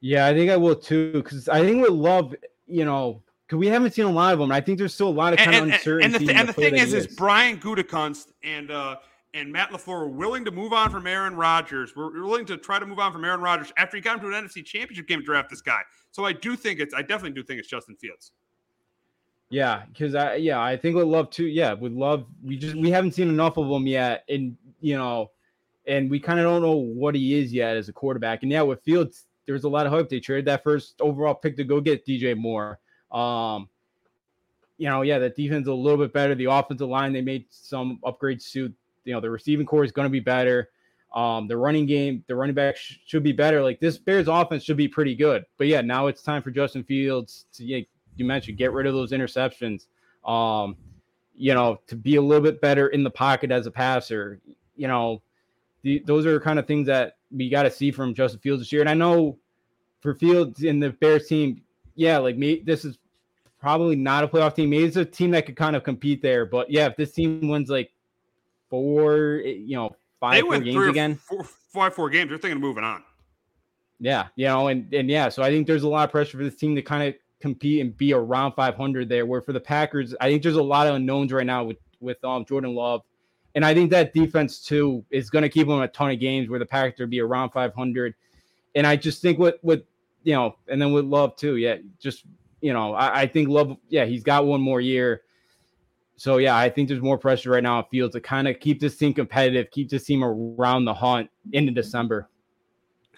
Yeah, I think I will too because I think with Love, you know, because we haven't seen a lot of them. I think there's still a lot of kind and, of uncertainty. And the, th- and the thing is, is, is Brian Gutekunst and uh, and Matt LaFleur were willing to move on from Aaron Rodgers. We're willing to try to move on from Aaron Rodgers after he got into an NFC Championship game to draft this guy. So I do think it's I definitely do think it's Justin Fields. Yeah, because I yeah I think with Love too. Yeah, with Love we just we haven't seen enough of them yet, and you know and we kind of don't know what he is yet as a quarterback. And yeah, with Fields, there was a lot of hope. They traded that first overall pick to go get DJ Moore. Um, you know, yeah, the defense a little bit better. The offensive line, they made some upgrades to, you know, the receiving core is going to be better. Um, the running game, the running back sh- should be better. Like this Bears offense should be pretty good. But yeah, now it's time for Justin Fields to, yeah, you mentioned, get rid of those interceptions. Um, you know, to be a little bit better in the pocket as a passer. You know, the, those are kind of things that we got to see from Justin Fields this year. And I know for Fields in the Bears team, yeah, like me, this is probably not a playoff team. Maybe it's a team that could kind of compete there. But yeah, if this team wins like four, you know, five four games again, four, five four games, they're thinking of moving on. Yeah, you know, and and yeah, so I think there's a lot of pressure for this team to kind of compete and be around 500 there. Where for the Packers, I think there's a lot of unknowns right now with with um Jordan Love and I think that defense too is going to keep them a ton of games where the Packers will be around 500. And I just think with with you know, and then with Love too, yeah, just you know, I, I think Love, yeah, he's got one more year. So yeah, I think there's more pressure right now on Fields to kind of keep this team competitive, keep this team around the hunt into December.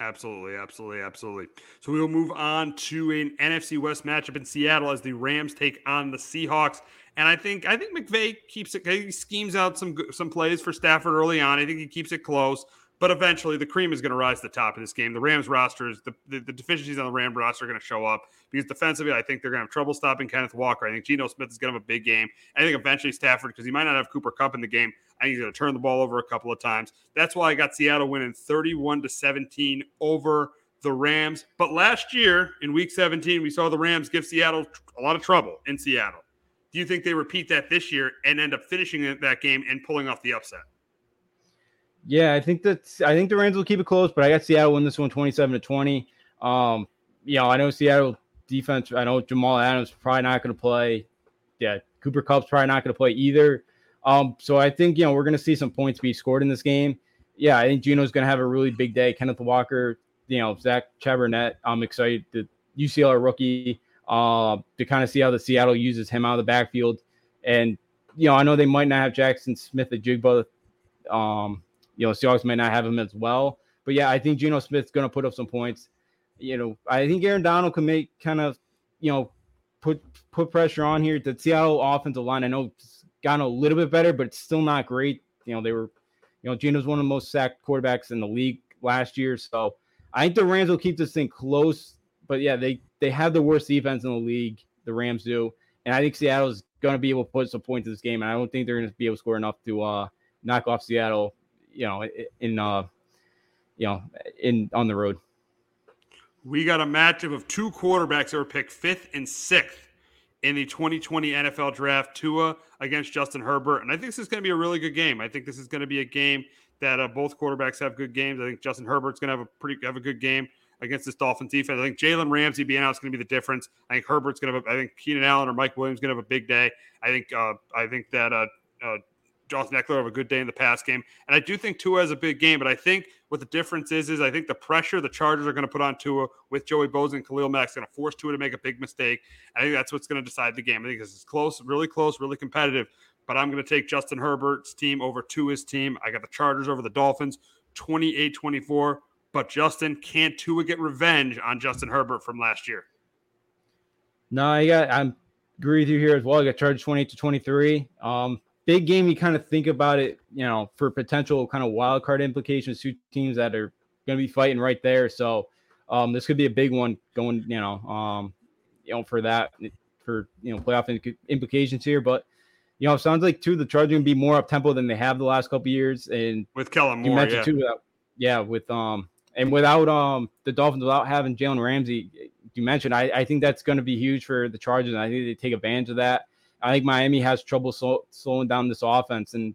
Absolutely, absolutely, absolutely. So we will move on to an NFC West matchup in Seattle as the Rams take on the Seahawks. And I think I think McVay keeps it. He schemes out some some plays for Stafford early on. I think he keeps it close. But eventually, the cream is going to rise to the top of this game. The Rams roster is the, the, the deficiencies on the Rams roster are going to show up because defensively, I think they're going to have trouble stopping Kenneth Walker. I think Geno Smith is going to have a big game. I think eventually Stafford, because he might not have Cooper Kupp in the game, I think he's going to turn the ball over a couple of times. That's why I got Seattle winning 31 to 17 over the Rams. But last year in Week 17, we saw the Rams give Seattle a lot of trouble in Seattle. Do you think they repeat that this year and end up finishing that game and pulling off the upset? Yeah, I think that I think the Rams will keep it close, but I got Seattle win this one 27 to 20. Um, you know, I know Seattle defense, I know Jamal Adams probably not going to play. Yeah, Cooper Kupp's probably not going to play either. Um, so I think you know we're going to see some points be scored in this game. Yeah, I think Geno's going to have a really big day. Kenneth Walker, you know, Zach Charbonnet. I'm excited. The UCLA rookie uh, to kind of see how the Seattle uses him out of the backfield. And you know, I know they might not have Jackson Smith-Njigba. Um, you know, Seahawks might not have him as well. But yeah, I think Geno Smith's going to put up some points. You know, I think Aaron Donald can make kind of, you know, put put pressure on here. The Seattle offensive line, I know, it's gotten a little bit better, but it's still not great. You know, they were You know, Geno's one of the most sacked quarterbacks in the league last year. So I think the Rams will keep this thing close. But yeah, they they have the worst defense in the league. The Rams do, and I think Seattle's going to be able to put some points in this game. And I don't think they're going to be able to score enough to uh, knock off Seattle. You know, in uh, you know, in on the road. We got a matchup of two quarterbacks that were picked fifth and sixth in the 2020 NFL draft, Tua against Justin Herbert. And I think this is going to be a really good game. I think this is going to be a game that uh, both quarterbacks have good games. I think Justin Herbert's going to have a pretty have a good game against this Dolphins defense. I think Jalen Ramsey being out is going to be the difference. I think Herbert's going to have. A, I think Keenan Allen or Mike Williams going to have a big day. I think. Uh, I think that uh, uh, Jonathan Ekeler have a good day in the pass game, and I do think Tua has a big game. But I think what the difference is is I think the pressure the Chargers are going to put on Tua with Joey Bosa and Khalil Mack is going to force Tua to make a big mistake. I think that's what's going to decide the game. I think this is close, really close, really competitive. But I'm going to take Justin Herbert's team over Tua's team. I got the Chargers over the Dolphins, 28 24. But Justin, can't Tua get revenge on Justin Herbert from last year? No, I got. I'm agree with you here as well. I got Chargers 28 to 23. Um, big game, you kind of think about it, you know, for potential kind of wild card implications, two teams that are going to be fighting right there. So um, this could be a big one going, you know, um, you know, for that, for you know, playoff implications here. But you know, it sounds like too the Chargers going to be more up tempo than they have the last couple years. And with Kellen Moore, you mentioned yeah. too, yeah, with um, and without um the Dolphins, without having Jalen Ramsey, you mentioned, I, I think that's going to be huge for the Chargers, I think they take advantage of that. I think Miami has trouble slow, slowing down this offense and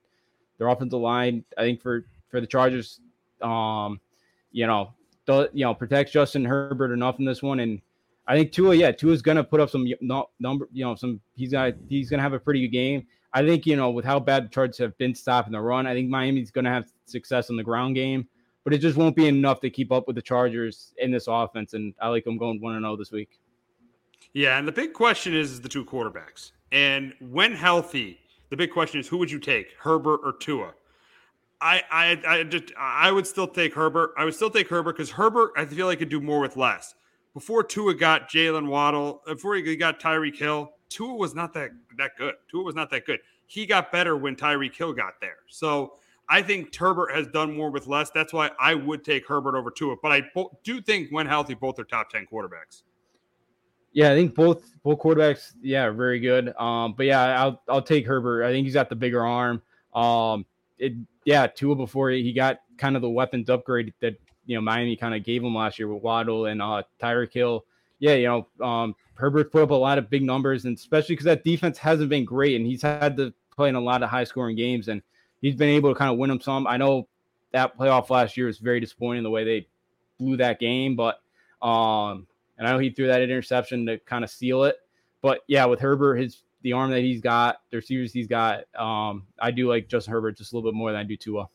their offensive line. I think for for the Chargers, um, you know, you know, protects Justin Herbert enough in this one, and I think Tua, yeah, Tua's gonna put up some number, you know, some he's got he's gonna have a pretty good game. I think you know with how bad the Chargers have been stopping the run, I think Miami's gonna have success in the ground game, but it just won't be enough to keep up with the Chargers in this offense. And I like them going one and zero oh this week. Yeah, and the big question is, is the two quarterbacks. And when healthy, the big question is who would you take, Herbert or Tua? I I I just I would still take Herbert. I would still take Herbert because Herbert I feel like could do more with less. Before Tua got Jalen Waddle, uh, before he got Tyreek Hill, Tua was not that that good. Tua was not that good. He got better when Tyreek Hill got there. So I think Herbert has done more with less. That's why I would take Herbert over Tua. But I do think when healthy, both are top ten quarterbacks. Yeah, I think both both quarterbacks, yeah, very good. Um, but yeah, I'll I'll take Herbert. I think he's got the bigger arm. Um, it yeah, Tua before he got kind of the weapons upgrade that you know Miami kind of gave him last year with Waddle and uh Tyreek Hill. Yeah, you know, um, Herbert put up a lot of big numbers, and especially because that defense hasn't been great, and he's had to play in a lot of high scoring games, and he's been able to kind of win them some. I know that playoff last year was very disappointing the way they blew that game, but um, and I know he threw that interception to kind of seal it. But yeah, with Herbert, his the arm that he's got, the receivers he's got, um, I do like Justin Herbert just a little bit more than I do Tua.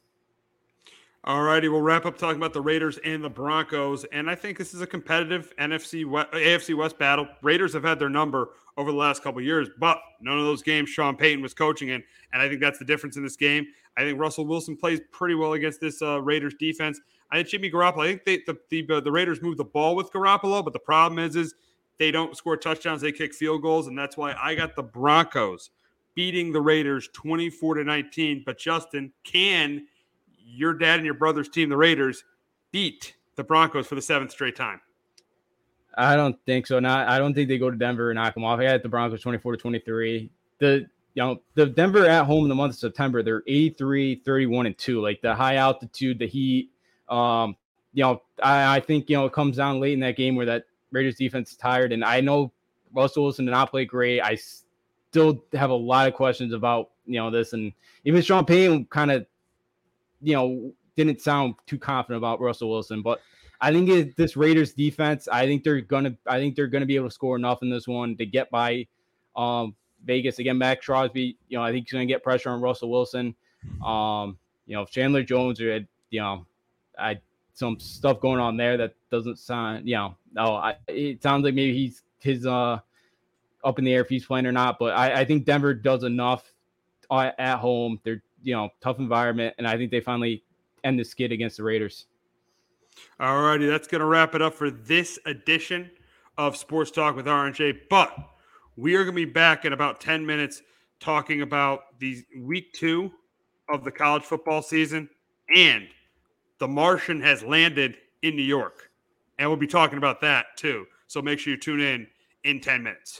All righty, we'll wrap up talking about the Raiders and the Broncos, and I think this is a competitive NFC West, AFC West battle. Raiders have had their number over the last couple years, but none of those games Sean Payton was coaching in, and I think that's the difference in this game. I think Russell Wilson plays pretty well against this uh, Raiders defense. I think Jimmy Garoppolo. I think they, the the, uh, the Raiders move the ball with Garoppolo, but the problem is is they don't score touchdowns. They kick field goals, and that's why I got the Broncos beating the Raiders twenty four to nineteen. But Justin, can your dad and your brother's team, the Raiders, beat the Broncos for the seventh straight time? I don't think so. Not. I don't think they go to Denver and knock them off. I had the Broncos twenty four to twenty three. The you know, the Denver at home in the month of September, they're 83, 31, and 2. Like the high altitude, the heat, um, you know, I, I think you know it comes down late in that game where that Raiders defense is tired, and I know Russell Wilson did not play great. I still have a lot of questions about you know this, and even Sean Payton kind of, you know, didn't sound too confident about Russell Wilson, but. I think it, this Raiders defense. I think they're gonna. I think they're gonna be able to score enough in this one to get by um, Vegas again. Maxx Crosby. You know, I think he's gonna get pressure on Russell Wilson. Um, you know, if Chandler Jones or you know I some stuff going on there that doesn't sound, you know, no, I, it sounds like maybe he's his uh up in the air if he's playing or not. But I, I think Denver does enough at home. They're you know tough environment, and I think they finally end the skid against the Raiders. All righty, that's going to wrap it up for this edition of Sports Talk with RNJ. But we are going to be back in about ten minutes talking about the week two of the college football season And The Martian has landed in New York. And we'll be talking about that too. So make sure you tune in in 10 minutes.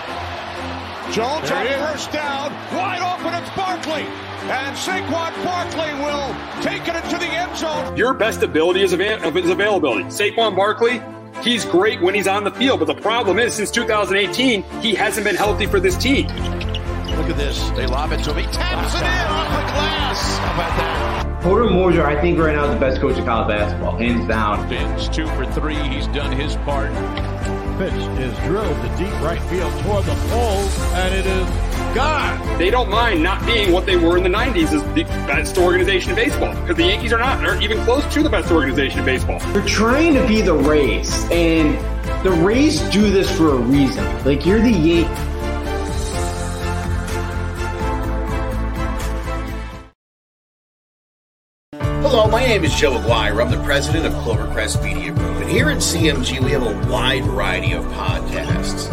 Jones on first down, wide open. It's Barkley, and Saquon Barkley will take it into the end zone. Your best ability is, av- is availability. Saquon Barkley, he's great when he's on the field, but the problem is since 2018, he hasn't been healthy for this team. Look at this. They lob it to him. He Taps it in off the glass. How about that? Porter Moser, I think right now is the best coach of college basketball, hands down. Fins two for three. He's done his part. Pitch is drilled to deep right field toward the pole, and it is gone. They don't mind not being what they were in the 90s as the best organization in baseball because the Yankees are not, aren't even close to the best organization in baseball. You're trying to be the Rays, and the Rays do this for a reason. Like you're the Yankees. Hello, my name is Joe Aguirre. I'm the president of Clovercrest Media Group. And here at CMG, we have a wide variety of podcasts,